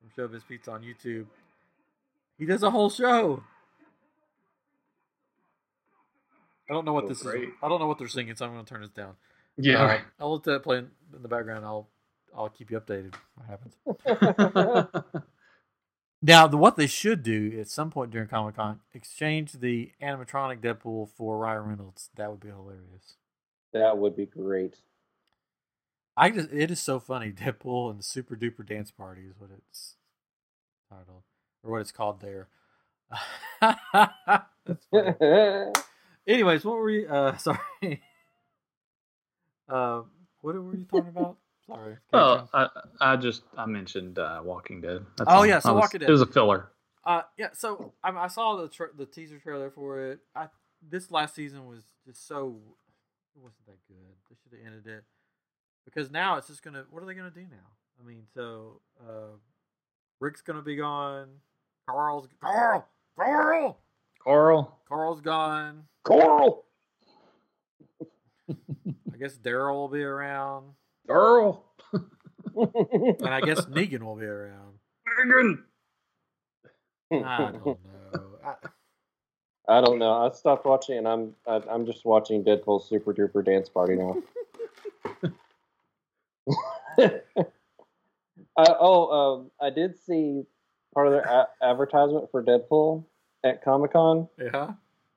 from Showbiz Pizza on YouTube. He does a whole show. I don't know what Oh, this great. is. I don't know what they're singing, so I'm going to turn this down. yeah. Uh, I'll let that play in, in the background. I'll I'll keep you updated. What happens? Now, the, what they should do at some point during Comic Con, exchange the animatronic Deadpool for Ryan Reynolds. That would be hilarious. that would be great. I just it is so funny. Deadpool and the Super Duper Dance Party is what it's titled, or what it's called there. Anyways, what were you? Uh, sorry. uh, what were you talking about? Sorry. Oh, I, I just I mentioned uh, Walking Dead. That's Oh, all. yeah, so was- Walking Dead. It was a filler. Uh, yeah. So I, I saw the tra- the teaser trailer for it. I this last season was just so it wasn't that good. They should have ended it because now it's just gonna. What are they gonna do now? I mean, so uh, Rick's gonna be gone. Carl's Carl Carl Carl. Carl's gone. Coral. I guess Daryl will be around, Daryl. and I guess Negan will be around. Negan. I don't know. I, I don't know. I stopped watching, and I'm I, I'm just watching Deadpool's Super Duper Dance Party now. I, oh, um, I did see part of their a- advertisement for Deadpool at Comic Con. yeah.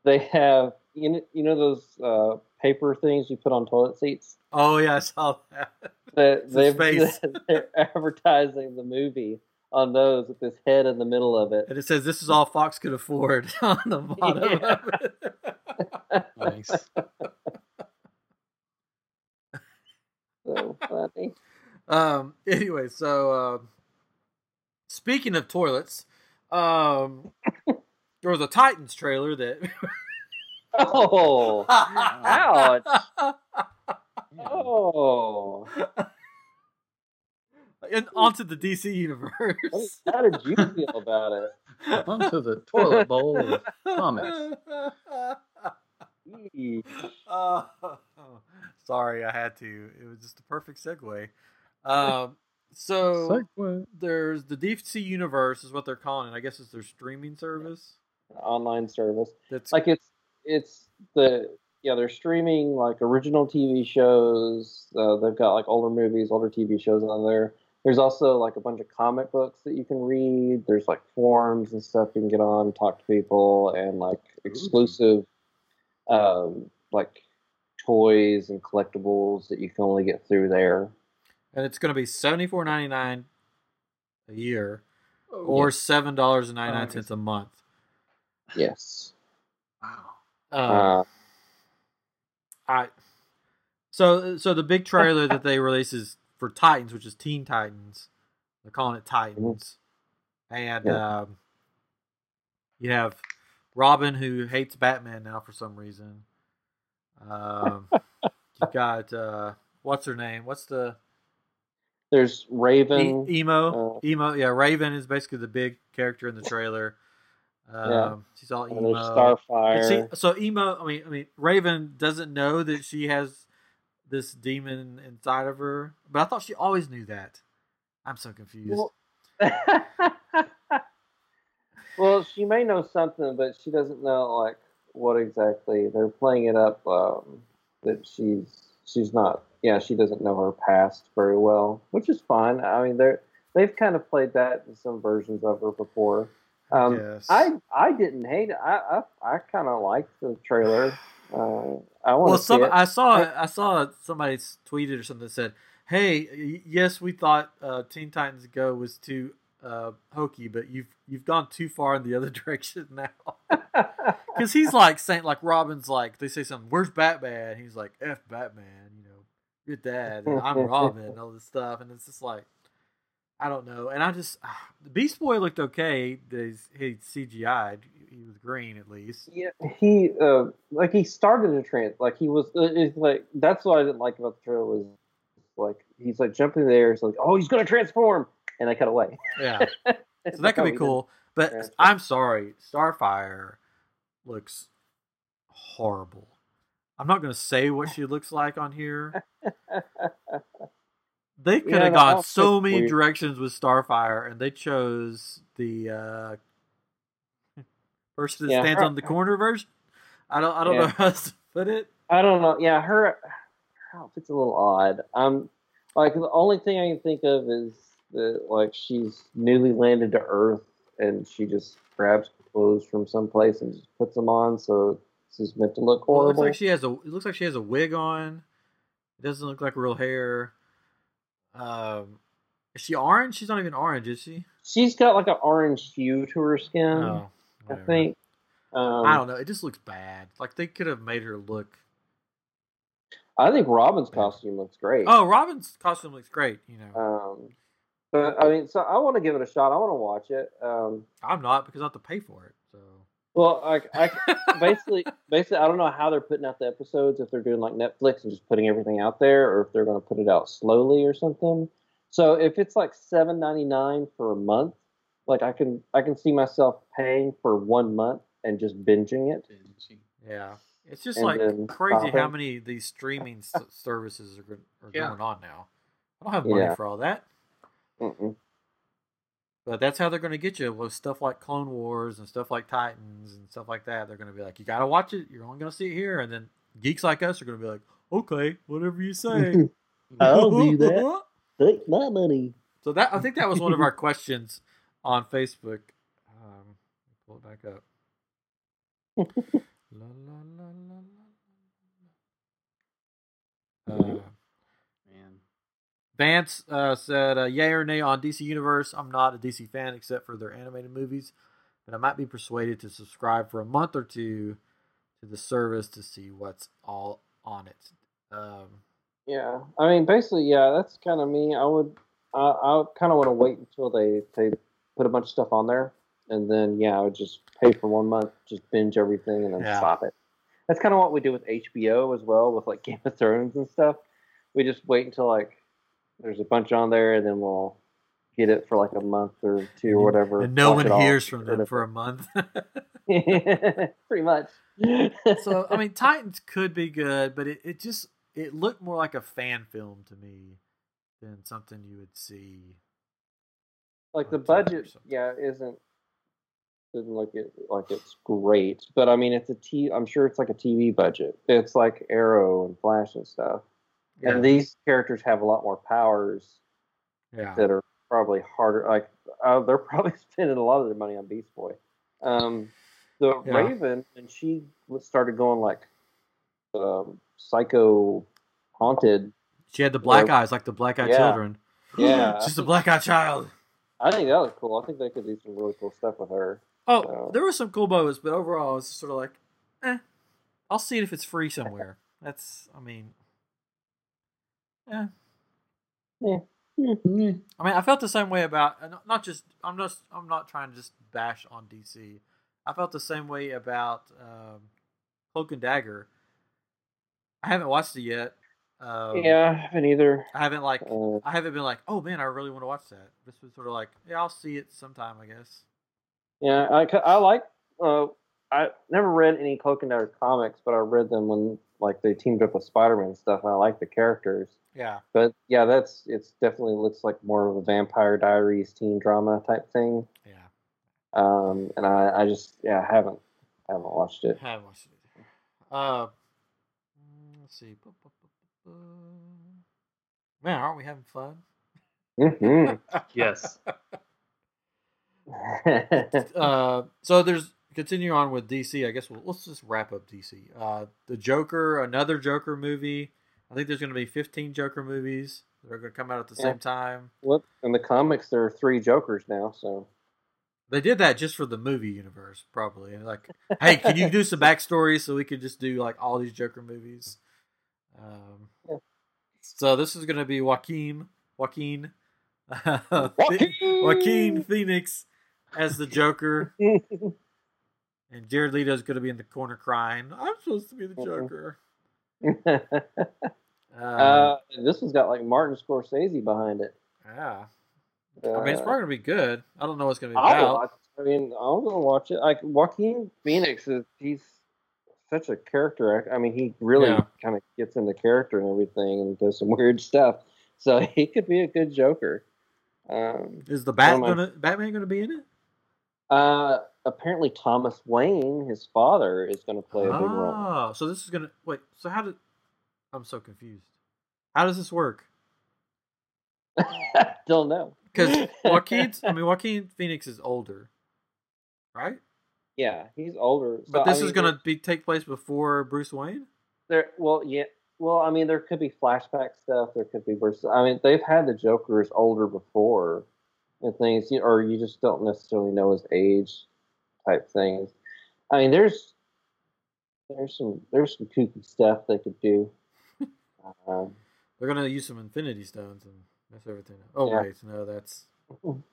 They have you know, you know those uh, paper things you put on toilet seats. Oh yeah, I saw that. That they've face. they're advertising the movie on those with this head in the middle of it. And it says this is all Fox could afford on the bottom Yeah. of it. Nice. So funny. um anyway, so um speaking of toilets, um there was a Titans trailer that Oh, ouch! Oh, and onto the DC universe. how did you feel about it? Onto the toilet bowl of comments. Eesh. Oh, sorry, I had to. It was just a perfect segue. Um, so Segway. there's the DC universe is what they're calling it. I guess it's their streaming service. Online service, That's like it's it's the yeah they're streaming like original TV shows. Uh, they've got like older movies, older TV shows on there. There's also like a bunch of comic books that you can read. There's like forums and stuff you can get on, talk to people, and like exclusive, um, like toys and collectibles that you can only get through there. and it's going to be seventy four ninety nine a year Oh, or seven dollars and ninety nine cents a month. Yes. Wow. Um, Uh, I so so the big trailer that they release is for Titans, which is Teen Titans. They're calling it Titans, and Yeah. um, you have Robin who hates Batman now for some reason. Um, you got uh, what's her name? What's the there's e- Raven. emo? uh, emo, yeah. Raven is basically the big character in the trailer. Um, Yeah. she's all emo. there's And Starfire. see, so emo. I mean, I mean, Raven doesn't know that she has this demon inside of her, but I thought she always knew that. I'm so confused. Well, well, she may know something, but she doesn't know like what exactly. They're playing it up um, that she's she's not. Yeah, she doesn't know her past very well, which is fine. I mean, they're they've kind of played that in some versions of her before. Um, Yes. I I didn't hate it. I I, I kind of liked the trailer. Uh, I want well, to see some. I saw I saw somebody tweeted or something that said, "Hey, yes, we thought uh, Teen Titans Go was too uh, hokey, but you've you've gone too far in the other direction now. Because he's like saying, like Robin's like they say something. Where's Batman? He's like F Batman. You know, your dad. And I'm Robin. And all this stuff, and it's just like I don't know. And I just the Beast Boy looked okay. He's he CGI'd. He was green at least. Yeah, he uh, like he started a trans like he was uh, it's like that's what I didn't like about the trailer was like he's like jumping there. It's like oh he's gonna transform, and I cut away. Yeah, so that could be cool. But Yeah. I'm sorry, Starfire looks horrible. I'm not to say what she looks like on here. They could Yeah, have gone so many weird. directions with Starfire, and they chose the uh, person that Yeah, stands her- on the corner version. I don't. I don't Yeah. know how to put it. I don't know. Yeah, her, her outfit's a little odd. Um, like the only thing I can think of is that like she's newly landed to Earth and she just grabs clothes from someplace and just puts them on. So this is meant to look Well, it looks like she has a. It looks like she has a wig on. It doesn't look like real hair. Um, is she orange? She's not even orange, is she? she's got like an orange hue to her skin. oh, I think. Um, I don't know. It just looks bad. Like they could have made her look. I think Robin's costume looks great. Oh, Robin's costume looks great. You know, Um, but I mean, so I want to give it a shot. I want to watch it. Um, I'm not because I have to pay for it. So well, like I basically, basically, I don't know how they're putting out the episodes. If they're doing like Netflix and just putting everything out there, or if they're going to put it out slowly or something. So if it's like seven ninety nine for a month, like I can I can see myself paying for one month and just binging it. yeah, it's just And like then crazy how many of these streaming services are, are Yeah. going on now. I don't have money Yeah. for all that. Mm-mm. But that's how they're going to get you with stuff like Clone Wars and stuff like Titans and stuff like that. They're going to be like, you got to watch it. You're only going to see it here. And then geeks like us are going to be like, okay, whatever you say. I'll do that. Take my money. So that I think that was one of our questions on Facebook. Um, pull it back up. la, la, la. Uh. Vance uh, said, uh, "Yay or nay on DC Universe? I'm not a DC fan except for their animated movies, but I might be persuaded to subscribe for a month or two to the service to see what's all on it." Um, Yeah, I mean, basically, yeah, that's kind of me. I would, I, I kind of want to wait until they they put a bunch of stuff on there, and then yeah, I would just pay for one month, just binge everything, and then Yeah. stop it. That's kind of what we do with HBO as well, with like Game of Thrones and stuff. We just wait until like there's a bunch on there, and then we'll get it for like a month or two or whatever. and no one hears from them for a month. pretty much. so I mean, Titans could be good, but it, it just it looked more like a fan film to me than something you would see. like the on TV or budget yeah isn't doesn't look it like it's great but i mean it's a t i'm sure it's like a tv budget it's like arrow and flash and stuff Yeah, and these characters have a lot more powers yeah. that are probably harder like uh, they're probably spending a lot of their money on beast boy um the Yeah. raven and she started going like um psycho haunted She had the black Or- eyes, like the black eyed Yeah. children. Yeah. she's a black eyed child. i think that was cool i think they could do some really cool stuff with her Oh, So- there were some cool moments, but overall, it's sort of like, eh. I'll see it if it's free somewhere. That's, I mean, eh. Yeah. I mean, I felt the same way about not- not just. I'm not. I'm not trying to just bash on DC. I felt the same way about um, Cloak and Dagger. I haven't watched it yet. Um, yeah i haven't either I haven't like. uh, I haven't been like, oh man, I really want to watch that. This was sort of like, yeah, I'll see it sometime, I guess. Yeah, I, I like. Uh, I never read any Cloak and Dagger comics, but I read them when like they teamed up with Spider Man stuff. And I like the characters, Yeah. but yeah, that's it's definitely looks like more of a Vampire Diaries teen drama type thing. Yeah. Um, and I, I just yeah, I haven't I haven't watched it. I haven't watched it either. Uh, let's see. Man, aren't we having fun? Mhm. Yes. uh, so there's continue on with DC. I guess we'll, let's just wrap up DC. Uh, the Joker, another Joker movie. I think there's going to be 15 Joker movies. They're going to come out at the Yeah. same time. What in the comics there are three Jokers now, so They did that just for the movie universe, probably. And like, hey, can you do some backstory so we could just do like all these Joker movies? Um, Yeah. So this is going to be Joaquin, Joaquin, Joaquin! Joaquin Phoenix as the Joker, and Jared Leto's going to be in the corner crying. I'm supposed to be the. Joker. Uh, uh, this one's got like Martin Scorsese behind it. yeah, I mean it's Uh, probably going to be good. I don't know what's going to be I'll about. watch. I mean, I'm gonna watch it. Like Joaquin Phoenix is he's such a character. act- I mean, he really Yeah. kind of gets into character and everything, and does some weird stuff. So he could be a good Joker. Um, Is the Bat gonna, Batman going to be in it? Uh, apparently, Thomas Wayne, his father, is going to play a big role. Oh, so this is gonna wait. So how did? I'm so confused. How does this work? Don't know. Because Joaquin, I mean Joaquin Phoenix is older, right? yeah, he's older. So, But I this is gonna be take place before Bruce Wayne. There, well, yeah, well, I mean, there could be flashback stuff. There could be versus. I mean, they've had the Joker's older before, and things, or you just don't necessarily know his age, type things. I mean, there's there's some there's some kooky stuff they could do. Um, They're gonna use some Infinity Stones and mess everything up. Oh Yeah. wait, no, that's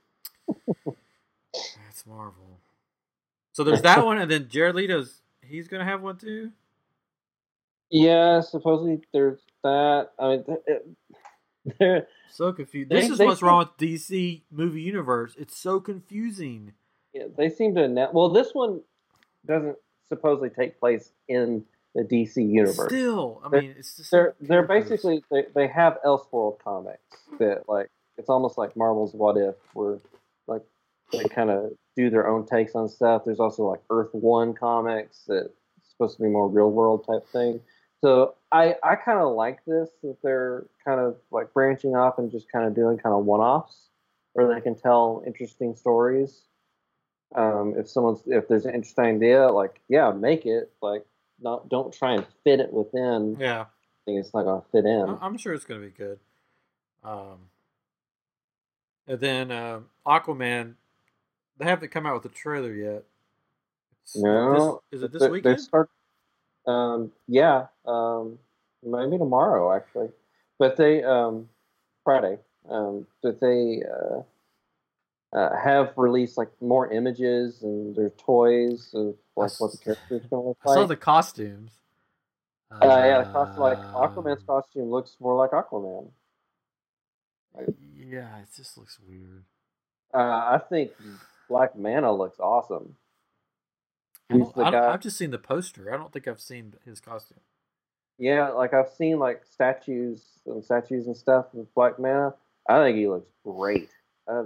that's Marvel. So there's that one, and then Jared Leto's he's gonna have one too. yeah, supposedly there's that. I mean, it, there. So confused. They- This is they what's seem- wrong with DC movie universe. It's so confusing. Yeah, they seem to. Announce, well, this one doesn't supposedly take place in the DC universe. Still, I They're- mean, it's just they're they're basically they, they have Elseworld comics that like it's almost like Marvel's What If, where like they kind of do their own takes on stuff. There's also like Earth One comics that's supposed to be more real world type thing. So I I kind of like this that they're kind of like branching off and just kind of doing kind of one offs where they can tell interesting stories. Um, if someone's if there's an interesting idea, like yeah, make it. Like not don't try and fit it within yeah. I think it's not gonna fit in. I'm sure it's gonna be good. Um, and then um Aquaman, they haven't come out with a trailer yet. It's- No, this, is it this They- they weekend? start- um, yeah, um, maybe tomorrow actually, but they um, Friday. Um, but they uh, uh, have released like more images and their toys of like what the characters gonna look I like. saw the costumes. uh, yeah, the costume, like Aquaman's Um, costume looks more like Aquaman. Yeah, it just looks weird. Uh, I think Black Manta looks awesome. I He's don't- the guy- I've just seen the poster. I don't think I've seen his costume. Yeah, like I've seen like statues and statues and stuff with Black Manta. I think he looks great. I,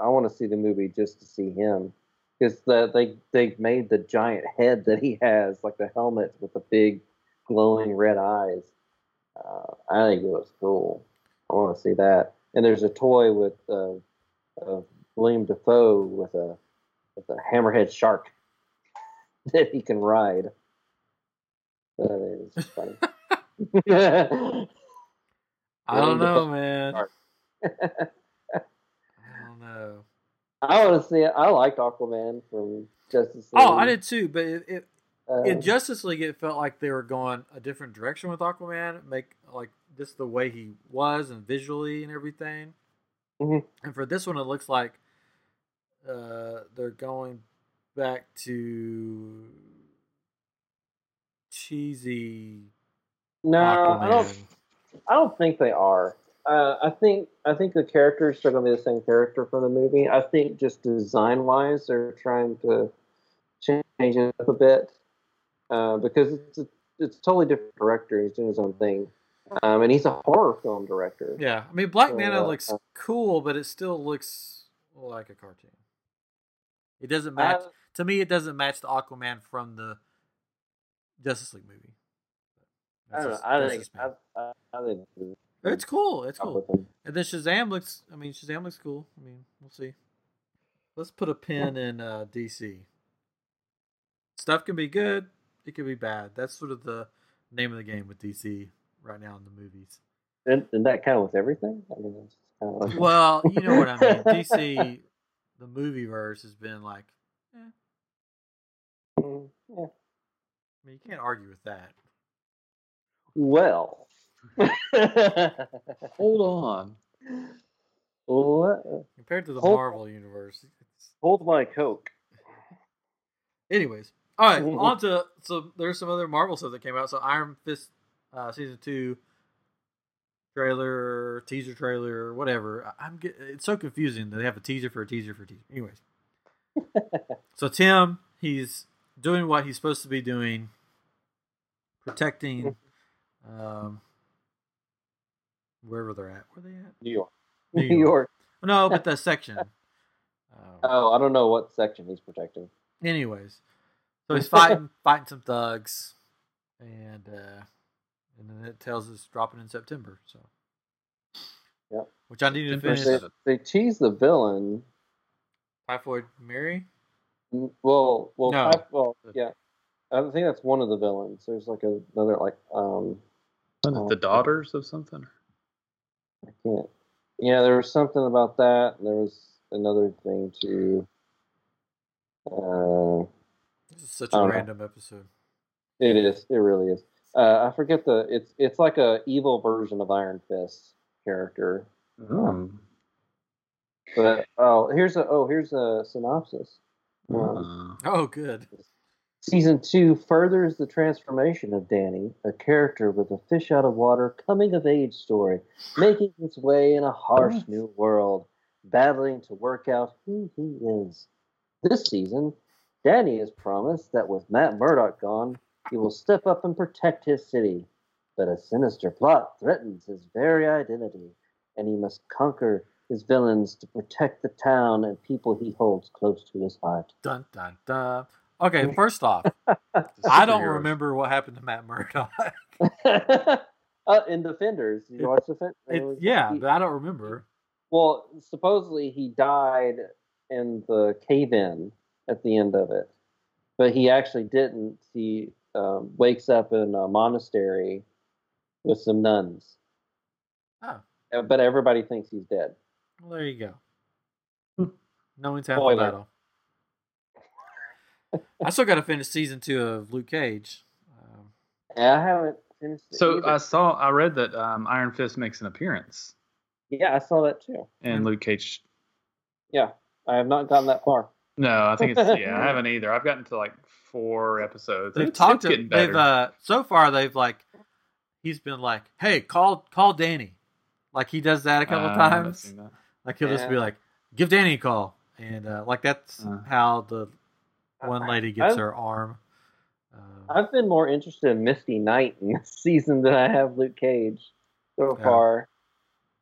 I want to see the movie just to see him because the, they they made the giant head that he has, like the helmet with the big glowing red eyes. Uh, I think it looks cool. I want to see that. And there's a toy with uh, uh, William Dafoe with a with a hammerhead shark that he can ride. That is funny. I don't know, man. I don't know. I want to see it. I liked Aquaman from Justice League. Oh, I did too, but it, it Uh, in Justice League, it felt like they were going a different direction with Aquaman, make like just the way he was and visually and everything. Mhm. And for this one, it looks like uh, they're going back to cheesy no, I don't. I don't think they are. Uh, I think I think the characters are going to be the same character for the movie. I think just design wise, they're trying to change it up a bit uh, because it's a, it's a totally different director. He's doing his own thing, um, and he's a horror film director. Yeah, I mean Black So, uh, looks uh, cool, but it still looks like a cartoon. It doesn't match Uh, to me. It doesn't match the Aquaman from the Justice League movie. I don't know. I that's think. I, I, I think it's cool. It's cool. And then Shazam looks. I mean, Shazam looks cool. I mean, we'll see. Let's put a pin in uh, DC. Stuff can be good. It can be bad. That's sort of the name of the game with DC right now in the movies. And, and that kind of with everything? I mean, kind of like, Well, you know what I mean. DC, the movie verse has been like, eh, Mm, yeah. I mean, you can't argue with that. Well. Hold on. what? Compared to the Hold- Marvel universe. It's... Hold my coke. Anyways, all right, on to so there's some other Marvel stuff that came out. So Iron Fist uh, season two trailer, teaser trailer, whatever. I- I'm get, it's so confusing that they have a teaser for a teaser for a teaser. Anyways, so Tim, he's doing what he's supposed to be doing, protecting um, wherever they're at. Where they at? New York. New New York. No, but the section. Um, Oh, I don't know what section he's protecting. anyways, so he's fighting fighting some thugs, and uh, and then it tells us dropping in September. So, Yep. Which I need to finish. They, they tease the villain. Typhoid Mary. Mm, Well, well, No. type- well, yeah. I think that's one of the villains. There's like a, another like um Wasn't it the daughters of something? I can't. Yeah, there was something about that. and There was another thing too. Uh, This is such a don't know. random episode. it is. It really is. Uh, I forget the. It's it's like a evil version of Iron Fist character. Um, But oh, here's a oh here's a synopsis. Um, uh, Oh, good. Season two furthers the transformation of Danny, a character with a fish out of water coming of age story, making his way in a harsh new world, battling to work out who he is. This season, Danny is promised that with Matt Murdock gone, he will step up and protect his city. But a sinister plot threatens his very identity, and he must conquer his villains to protect the town and people he holds close to his heart. Dun dun dun. Okay, first off, I don't remember what happened to Matt Murdock. uh, in Defenders, you watch Defenders? It- yeah, but I don't remember. Well, supposedly he died in the cave-in at the end of it, but he actually didn't. He um, wakes up in a monastery with some nuns, Oh, but everybody thinks he's dead. well, there you go. no one's half the Spoiler. battle. I still got to finish season two of Luke Cage. Um, And I haven't finished. It So either. I saw, I read that um, Iron Fist makes an appearance yeah, I saw that too. in Hmm. Luke Cage. Yeah, I have not gotten that far. No, I think it's yeah. I haven't either. I've gotten to like four episodes. they've It's, talked. it's getting To, they've uh, so far they've like he's been like, "Hey, call call Danny." Like he does that a couple Uh, times. Like he'll just be like, "Give Danny a call," and uh, like that's Uh. how the one lady gets I've- her arm. Um, I've been more interested in Misty Knight in this season than I have Luke Cage so Yeah. far.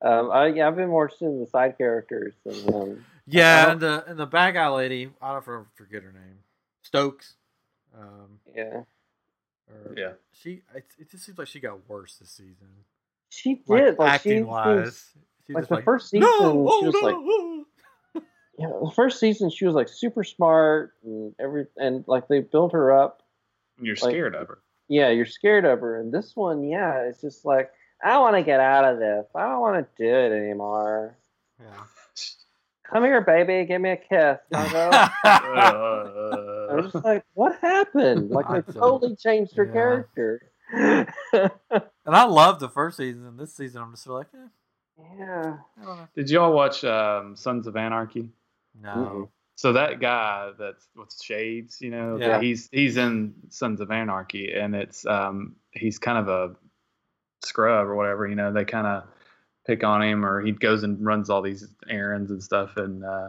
Um, I, yeah, I've been more interested in the side characters than him. yeah, and the and the bad guy lady, I don't forget her name, Stokes. Um, Yeah, or Yeah. she. It, it just seems like she got worse this season. she did. Like, Like, acting she wise, was- she's like just the first season, no, she oh, was like, no. yeah, the first season she was like super smart and every, and like they built her up. You're Like- scared of her. Yeah, you're scared of her, and this one, yeah, it's just like I want to get out of this. I don't want to do it anymore. Yeah. Come here, baby, give me a kiss. I go, I was just like, what happened? Like I they totally changed her yeah. character. and I love the first season. and This season, I'm just like, eh, yeah. I don't know. Did y'all watch um, Sons of Anarchy? No. So that guy that's with shades, you know, Yeah. he's he's in Sons of Anarchy, and it's um he's kind of a scrub or whatever, you know. They kind of pick on him, or he goes and runs all these errands and stuff, and uh,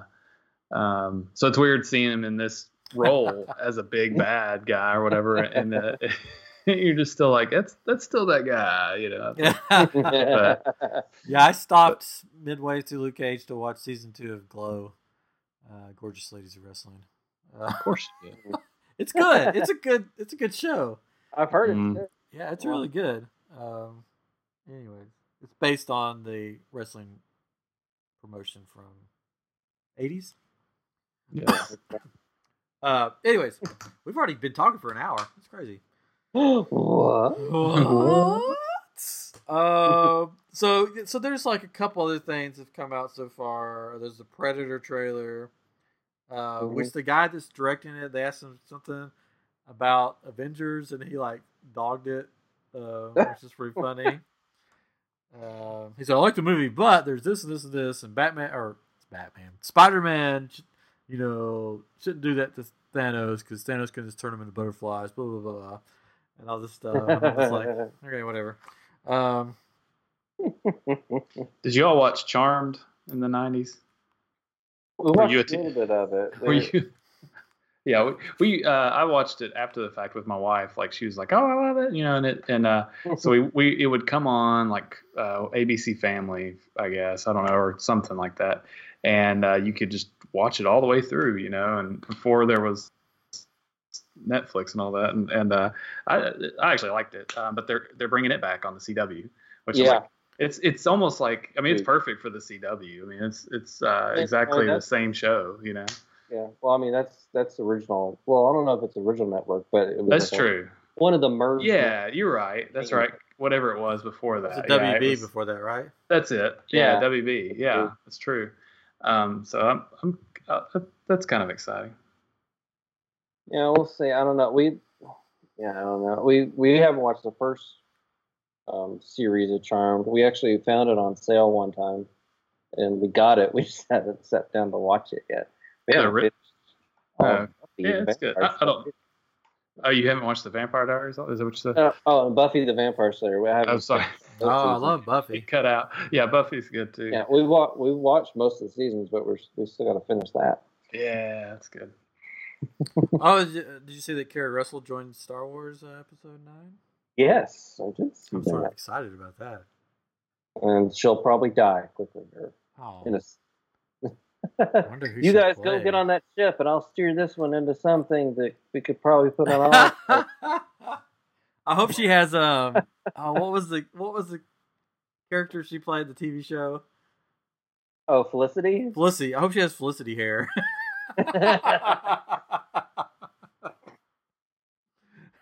um, so it's weird seeing him in this role as a big bad guy or whatever, and uh, you're just still like that's that's still that guy, you know. Yeah. yeah, I stopped midway through Luke Cage to watch season two of Glow, uh, Gorgeous Ladies of Wrestling. Uh, Of course, you it's good. It's a good. It's a good show. I've heard it. Mm. too. Yeah, it's really good. Um, anyways, it's based on the wrestling promotion from '80s. yeah. Uh, anyways, we've already been talking for an hour. It's crazy. what? What? Uh, so so there's like a couple other things that have come out so far. There's the Predator trailer, uh, Mhm. which the guy that's directing it, they asked him something about Avengers, and he like dogged it, uh, which is pretty funny. Um, he said, "I like the movie, but there's this and this and this, and Batman or it's Batman, Spider Man, you know, shouldn't do that to Thanos because Thanos can just turn them into butterflies, blah blah blah, blah and all this stuff." And I'm just like, okay, whatever. Um, Did you all watch Charmed in the '90s? we watched you a a t- little bit of it. Were you? Yeah, we, we uh, I watched it after the fact with my wife. Like she was like, "Oh, I love it," you know, and it and uh, so we, we it would come on like uh, ABC Family, I guess I don't know, or something like that, and uh, you could just watch it all the way through, you know. And before there was Netflix and all that, and and uh, I I actually liked it, um, but they're they're bringing it back on the CW, which is Yeah. like it's it's almost like I mean it's perfect for the CW. I mean it's it's uh, Yeah, exactly the same show, you know. yeah. Well, I mean, that's that's original. Well, I don't know if it's original network, but it was That's like true. One of the merged. Yeah, you're right. That's Yeah. right. Whatever it was before it was that. a yeah, it WB was- before that, right? That's it. Yeah, Yeah. WB. Yeah, that's true. Um, so I'm, I'm uh, that's kind of exciting. Yeah, we'll see. I don't know. We, yeah, I don't know. We we haven't watched the first um, series of Charmed. We actually found it on sale one time, and we got it. We just haven't sat down to watch it yet. We Yeah, haven't re- finished- Uh, yeah, it's good. I- I don't- Oh, you haven't watched the Vampire Diaries? Is that what you said? Uh, oh, and Buffy the Vampire Slayer. I'm sorry. Oh, I seasons. love It Buffy. cut out. Yeah, Buffy's good too. Yeah, we wa- we watched most of the seasons, but we're we still got to finish that. Yeah, that's good. Oh, did you, say that Keri Russell joined Star Wars uh, Episode Nine? Yes, I did. I'm sort of excited about that. and she'll probably die quickly. Or Oh, in a s- I wonder who you she'll guys go get on that ship, and I'll steer this one into something that we could probably put on. our- I hope she has um. Oh, what was the what was the character she played in the TV show? oh, Felicity. Felicity. I hope she has Felicity hair.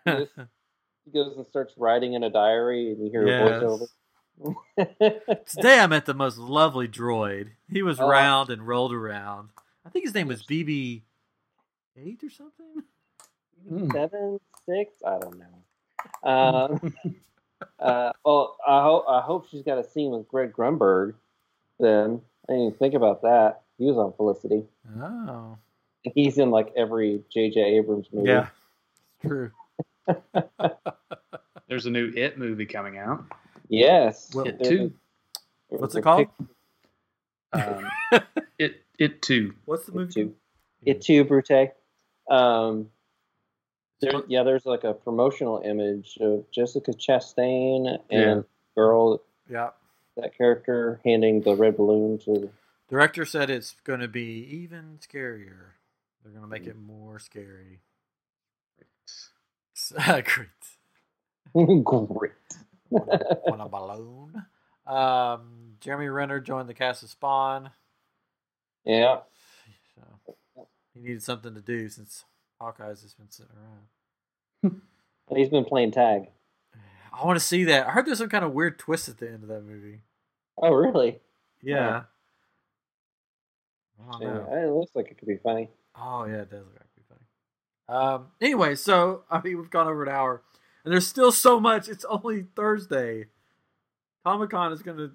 Just- He goes and starts writing in a diary, and you hear Yes. a voiceover. Today I met the most lovely droid. He was Oh. round and rolled around. I think his name was BB eight or something. Mm. Seven, six, I don't know. Um, uh, well, I hope I hope she's got a scene with Greg Grunberg. Then I didn't even think about that. He was on Felicity. Oh, He's in like every J.J. Abrams movie. yeah, true. There's a new It movie coming out. Yes. Well- It There's too. a- What's it called? Um, it It two. What's the It movie? too. called? It two Brute. Um, there, yeah, there's like a promotional image of Jessica Chastain and Yeah. girl, Yeah. that character, handing the red balloon to. Director said it's going to be even scarier. They're going to make it more scary. Great. Great. on a balloon. Um, Jeremy Renner joined the cast of Spawn. Yeah. So he needed something to do since Hawkeye's just been sitting around. He's been playing tag. I want to see that. I heard there's some kind of weird twist at the end of that movie. Oh, really? Yeah. I don't Yeah, know. it looks like it could be funny. Oh yeah, it does look like it'd be funny. Um. Anyway, so I mean, we've gone over an hour, and there's still so much. It's only Thursday. Comic Con is gonna.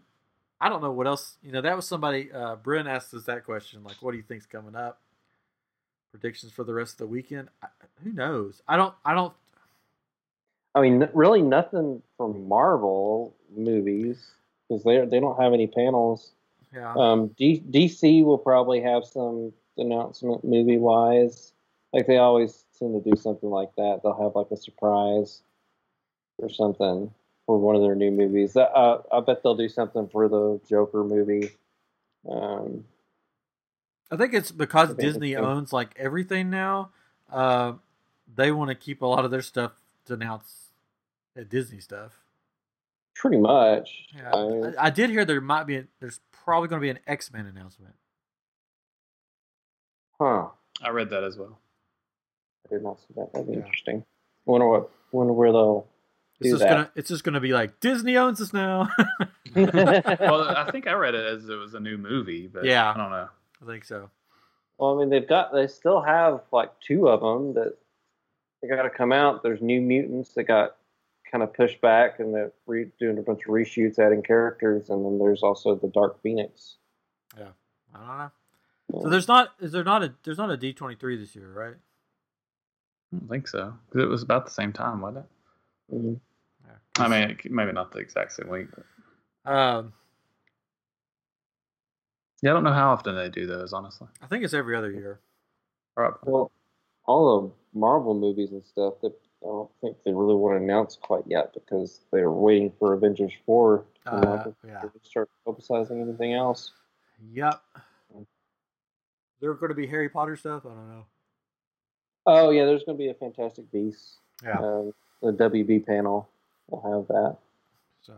I don't know what else. You know, that was somebody. Uh, Bryn asked us that question. Like, what do you think's coming up? Predictions for the rest of the weekend. I, who knows? I don't. I don't. I mean, really nothing from Marvel movies because they they don't have any panels. Yeah. Um, D- DC will probably have some announcement movie wise. Like they always seem to do something like that. They'll have like a surprise or something for one of their new movies. Uh, I bet they'll do something for the Joker movie. Um, I think it's because Okay, Disney okay. owns like everything now. Uh, they want to keep a lot of their stuff to announce at Disney stuff. pretty much. Yeah, I- I, I did hear there might be. A, there's probably going to be an X Men announcement. huh. I read that as well. I did not see that. That'd be Yeah. interesting. Wonder what. Wonder where they'll It's do just that. gonna it's just gonna be like Disney owns us now. well, I think I read it as it was a new movie, but Yeah. I don't know. I think so. Well, I mean, they've got they still have like two of them that they got to come out. There's New Mutants that got kind of pushed back, and they're re- doing a bunch of reshoots, adding characters, and then there's also the Dark Phoenix. Yeah, I don't know. So there's not is there not a there's not a D twenty three this year, right? I don't think so because it was about the same time, wasn't it? Mhm. Yeah. I mean, it, maybe not the exact same week. But Um, yeah, I don't know how often they do those, honestly. I think it's every other year. Probably. Well, all the Marvel movies and stuff that I don't think they really want to announce quite yet because they're waiting for Avengers four to Uh, yeah. start publicizing anything else. Yep. There going to be Harry Potter stuff? I don't know. Oh yeah, there's going to be a Fantastic Beasts. Yeah. Um, the WB panel will have that. So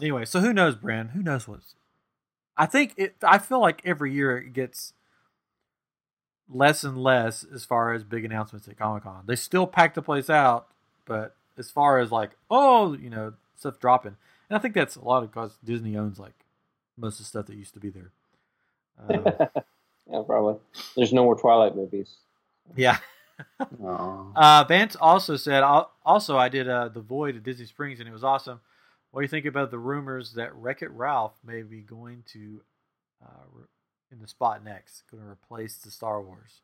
anyway, so who knows, Brand? Who knows what's? I think it. I feel like every year it gets less and less as far as big announcements at Comic Con. They still pack the place out, but as far as like, oh, you know, stuff dropping, and I think that's a lot of because Disney owns like most of the stuff that used to be there. Um, yeah, probably. There's no more Twilight movies. yeah. Aw. Uh, Vance also said, also, I did uh, The Void at Disney Springs, and it was awesome. What do you think about the rumors that Wreck It Ralph may be going to, uh, re- in the spot next, going to replace the Star Wars?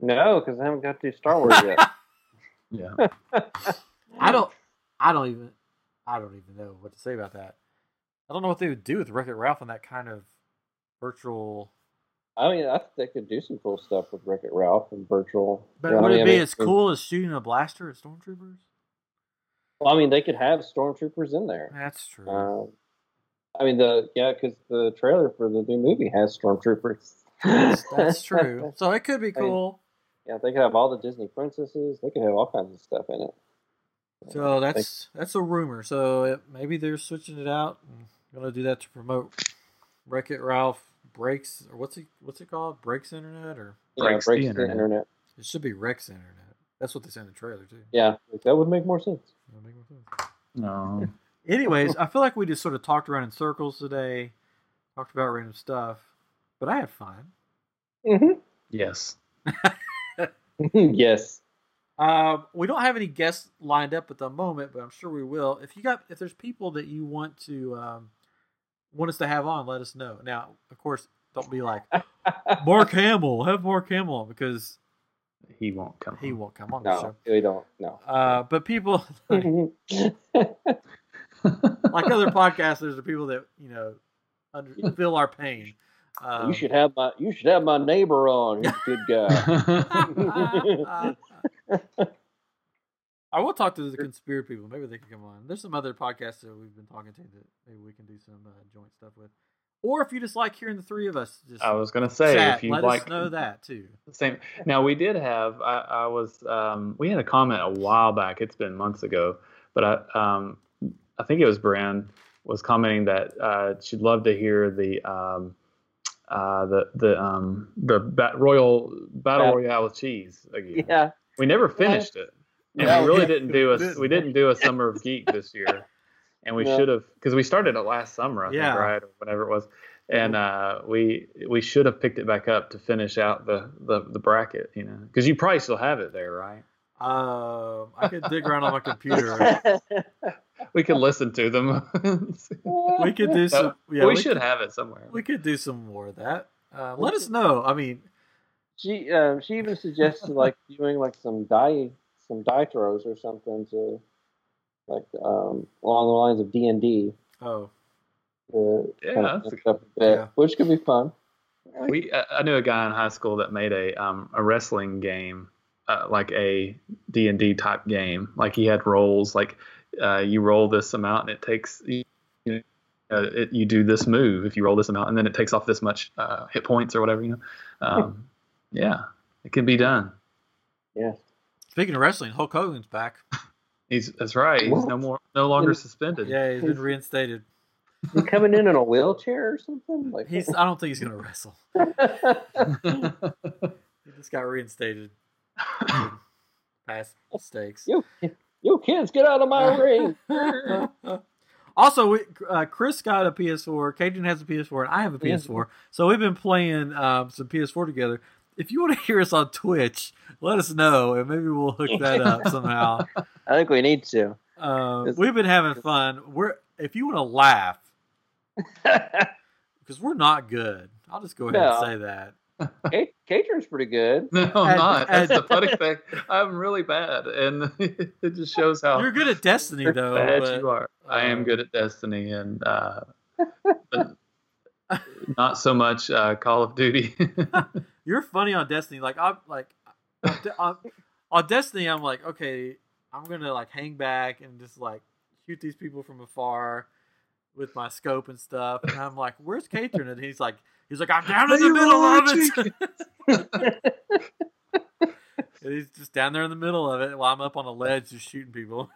No, because I haven't got to Star Wars yet. yeah. I don't, I don't even, I don't even know what to say about that. I don't know what they would do with Wreck It Ralph in that kind of virtual. I mean, I think they could do some cool stuff with Wreck It Ralph and virtual. But you know, would I it be I mean, as cool as shooting a blaster at Stormtroopers? Well, I mean, they could have stormtroopers in there. That's true. Um, I mean, the yeah, because the trailer for the new movie has stormtroopers. that's, that's true. So it could be I mean, cool. yeah, they could have all the Disney princesses. They could have all kinds of stuff in it. So that's that's a rumor. So it, maybe they're switching it out and gonna do that to promote Wreck It Ralph breaks or what's it what's it called? Breaks internet or yeah, breaks breaks, the the internet. internet. it should be Rex internet. That's what they say in the trailer too. Yeah, that would make more sense. That'll make more sense. No. Anyways, I feel like we just sort of talked around in circles today, talked about random stuff, but I had fun. Mm-hmm. Yes. yes. Um, we don't have any guests lined up at the moment, but I'm sure we will. If you got, if there's people that you want to um, want us to have on, let us know. Now, of course, don't be like Mark Hamill. Have Mark Hamill on because He won't come. he on. won't come on the No, show. we don't. No. Uh, but people like, like other podcasters are people that you know under, feel our pain. Um, you should have my you should have my neighbor on. He's a good guy. I will talk to the conspiracy people. Maybe they can come on. There's some other podcasts that we've been talking to that maybe we can do some uh, joint stuff with. Or if you just like hearing the three of us, just I was gonna say chat, if you let like us know that too. Same. Now we did have. I, I was. Um, we had a comment a while back. It's been months ago, but I. Um, I think it was Bran was commenting that uh, she'd love to hear the. Um, uh, the the um the bat, royal battle Yeah. royale with cheese again. yeah. We never finished it, and Yeah, we really yeah. didn't do a we didn't do a summer of geek this year, and we Yeah. should have because we started it last summer, I Yeah. think, right or whatever it was, and uh, we we should have picked it back up to finish out the the, the bracket, you know, because you probably still have it there, right? Um, I could dig around on my computer. We could listen to them. We could do some. Yeah, we, we should could- have it somewhere. We could do some more of that. Uh, let us know. I mean, She um, she even suggested like doing like some die some die throws or something to like um, along the lines of D and D. oh, Yeah, that's a- up a bit, Yeah. which could be fun. we I I knew a guy in high school that made a um a wrestling game uh, like a D&D type game like he had rolls like uh, you roll this amount and it takes you know, uh, it, you do this move if you roll this amount and then it takes off this much uh, hit points or whatever you know um, yeah it can be done Yeah. Speaking of wrestling, Hulk Hogan's back. he's that's right he's no more no longer suspended Yeah, he's been reinstated. He coming in in a wheelchair or something? Like He's. I don't think he's gonna wrestle. He just got reinstated. Past mistakes. You- You kids, get out of my ring. also, we, uh, Chris got a PS4. Cajun has a PS4, and I have a PS4. So we've been playing um, some PS4 together. If you want to hear us on Twitch, let us know, and maybe we'll hook that up somehow. I think we need to. Um, we've been having fun. We're if you want to laugh, because we're not good. I'll just go ahead No. and say that. Kate, Caitlin's pretty good. No, I'm And- not. That's the funny thing. I'm really bad, and it just shows how You're good at Destiny, though. bad but- you are. I am uh, good at Destiny, and uh, but not so much uh, Call of Duty. You're funny on Destiny. Like I'm like on, De- on, on Destiny, I'm like, okay, I'm gonna like hang back and just like shoot these people from afar with my scope and stuff. And I'm like, where's Katrin? And he's like, he's like, I'm down in the Hey, middle of it. and he's just down there in the middle of it while I'm up on a ledge just shooting people.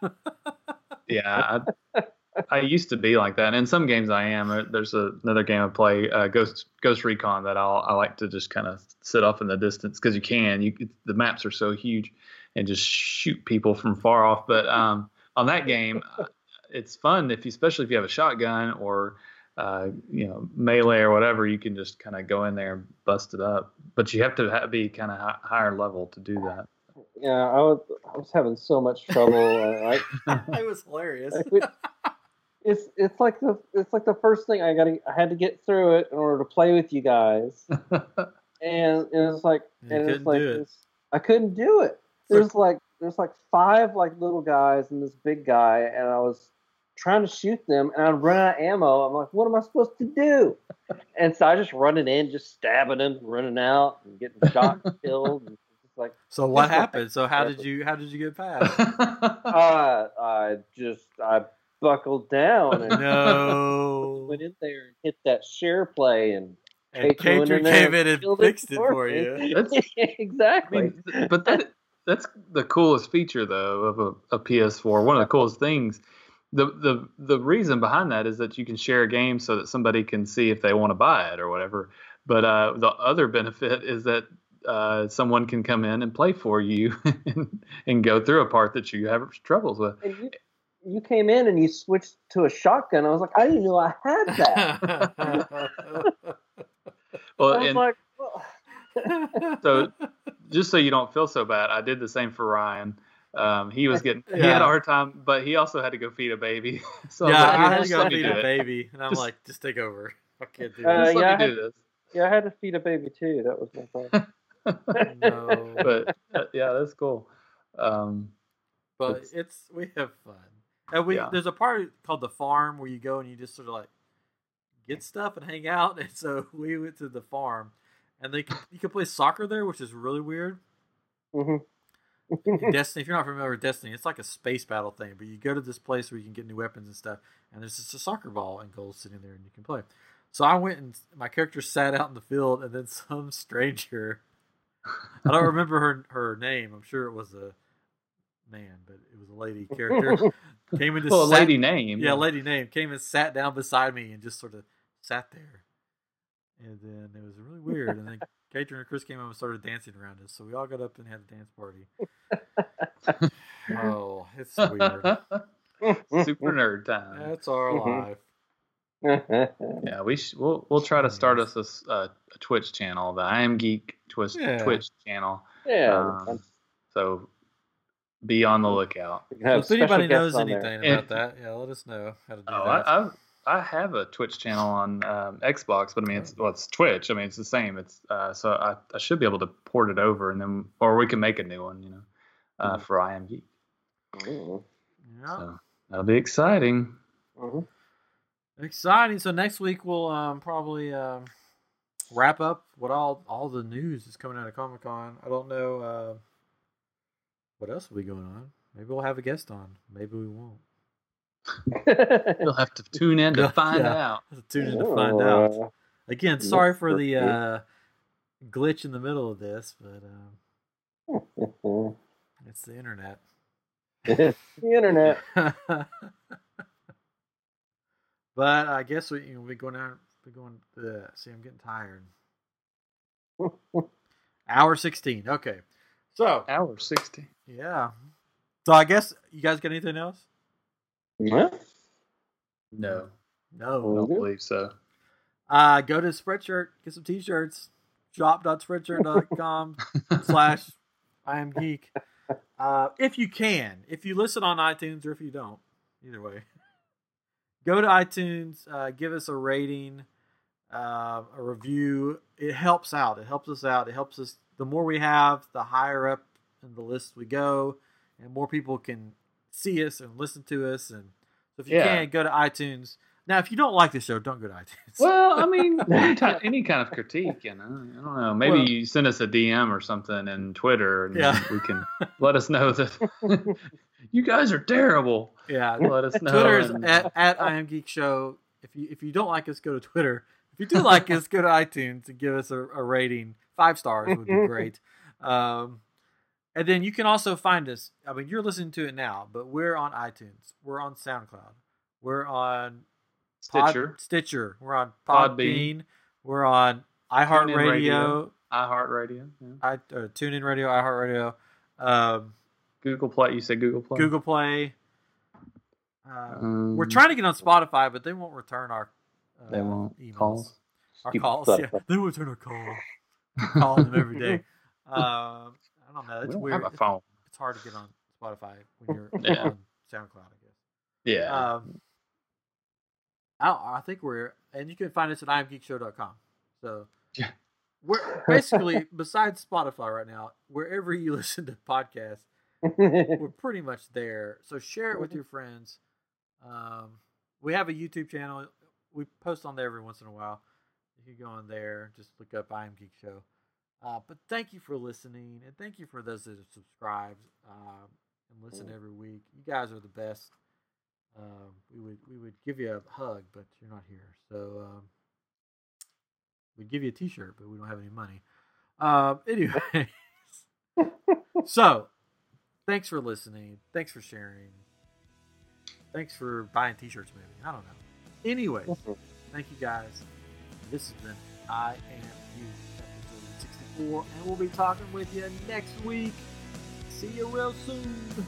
yeah, I, I used to be like that. And in some games, I am. Uh, There's a, another game I play, uh, Ghost Ghost Recon, that I'll I like to just kind of sit off in the distance because you can. You the maps are so huge, and just shoot people from far off. But um, on that game, uh, it's fun if you, especially if you have a shotgun or uh, you know melee or whatever. You can just kind of go in there and bust it up. But you have to ha- be kind of hi- higher level to do that. Yeah, I was I was having so much trouble. uh, I, it was hilarious. I would- it's it's like the it's like the first thing I got I had to get through it in order to play with you guys, and it was like You and it's like do it. this, I couldn't do it. There's like there's like five like little guys and this big guy, and I was trying to shoot them, and I'd run out of ammo. I'm like, what am I supposed to do? And so I just running in, just stabbing them, running out, and getting shot, and killed. And like So what Just like- happened? So how did you how did you get past? uh, I just I buckled down and No. went in there and hit that share play and And Katrin went Katrin in there came in and killed fixed it for for you. That's- I exactly. mean, but that that's the coolest feature though of a, a PS4. One of the coolest things. The, the the reason behind that is that you can share a game so that somebody can see if they want to buy it or whatever. But uh, the other benefit is that uh, someone can come in and play for you and, and go through a part that you have troubles with. And you, you came in and you switched to a shotgun. I was like, I didn't know I had that. Well, I was and like, well, so just so you don't feel so bad, I did the same for Ryan. Um, he was getting he had a hard time, but he also had to go feed a baby. so yeah, I I had to go feed a it. baby, and I'm Just- like, just take over. I can't do Uh, this. Just let yeah, me I do this. yeah, I had to feed a baby too. That was my problem. no, but uh, yeah, that's cool. Um, but it's- it's we have fun. And we Yeah. there's a part called the farm where you go and you just sort of like get stuff and hang out. And so we went to the farm, and they you can play soccer there, which is really weird. hmm Destiny, if you're not familiar with Destiny, it's like a space battle thing. But you go to this place where you can get new weapons and stuff, and there's just a soccer ball and goals sitting there, and you can play. So I went and my character sat out in the field, and then some stranger, I don't remember her her name. I'm sure it was a man, but it was a lady character. came and just well, a lady name. yeah, lady name came and sat down beside me and just sort of sat there. And then it was really weird. And then Katrin and Chris came up and started dancing around us. So we all got up and had a dance party. Oh, it's weird. Super nerd time. That's our life. Yeah, we sh- we'll we'll try to start us a Twitch channel, the I Am Geek Twitch Yeah. Twitch channel. yeah. Um, so be on the lookout. we can So have if anybody knows on there. anything And- about that, yeah, let us know how to do Oh, that. I, I I have a Twitch channel on um, Xbox, but I mean it's well, it's Twitch. I mean it's the same. It's uh, so I, I should be able to port it over, and then or we can make a new one, you know, uh, for I Am Geek. Mhm. yeah. So that'll be exciting. Mhm. Exciting. So next week we'll um, probably um, wrap up what all all the news is coming out of Comic Con. I don't know uh, what else will be going on. Maybe we'll have a guest on. Maybe we won't. You'll have to tune in to find yeah. out. Tune in to find out. Again, sorry for for the uh, glitch in the middle of this, but um, it's the internet. the internet. but I guess we you know, we going out. We going. Uh, see, I'm getting tired. Hour sixteen. Okay, so Hour sixty. Yeah, So I guess you guys got anything else? Yeah. No, No. I don't believe so. Uh, go to Spreadshirt, get some t-shirts. Shop.spreadshirt.com slash I am geek. Uh, if you can, if you listen on iTunes or if you don't, either way, go to iTunes, uh, give us a rating, uh, a review. It helps out. It helps us out. It helps us. The more we have, the higher up in the list we go, and more people can see us and listen to us. And so if you Yeah. can, go to iTunes. Now, if you don't like the show, don't go to iTunes. Well, I mean, any, any kind of critique, you know. I don't know. Maybe Well- you send us a DM or something in Twitter, and Yeah. we can let us know that you guys are terrible. yeah, Let us know. Twitter's and- at, at I am Geek Show. If you if you don't like us, go to Twitter. If you do like us, go to iTunes and give us a, a rating. Five stars would be great. Um, and then you can also find us. I mean, you're listening to it now, but we're on iTunes. We're on SoundCloud. We're on Pod- Stitcher, Stitcher. We're on Podbean. Podbean. We're on iHeartRadio. Radio. iHeartRadio, yeah. I uh, TuneIn Radio, iHeartRadio, um, Google Play. You said Google Play. Google Play. Uh, Um, We're trying to get on Spotify, but they won't return our. Uh, They won't emails. calls. Our calls, yeah. They won't return our call. Calling them every day. Um, I don't know. We It's don't weird. have a It's, phone. it's hard to get on Spotify when you're Yeah. on SoundCloud. I guess. Yeah. Um, I, I think we're, and you can find us at iamgeekshow.com. So Yeah. we're basically besides Spotify right now, wherever you listen to podcasts, we're pretty much there. So share it with your friends. Um, we have a YouTube channel. We post on there every once in a while. You can go on there, just look up I Am Geek Show. Uh, but thank you for listening, and thank you for those that have subscribed um, and listen every week. You guys are the best. Um, we would we would give you a hug, but you're not here, so um, we'd give you a T-shirt, but we don't have any money. Um, anyways, so thanks for listening. Thanks for sharing. Thanks for buying T-shirts, maybe I don't know. Anyways, thank you guys. This has been I Am You, episode 64, and we'll be talking with you next week. See you real soon.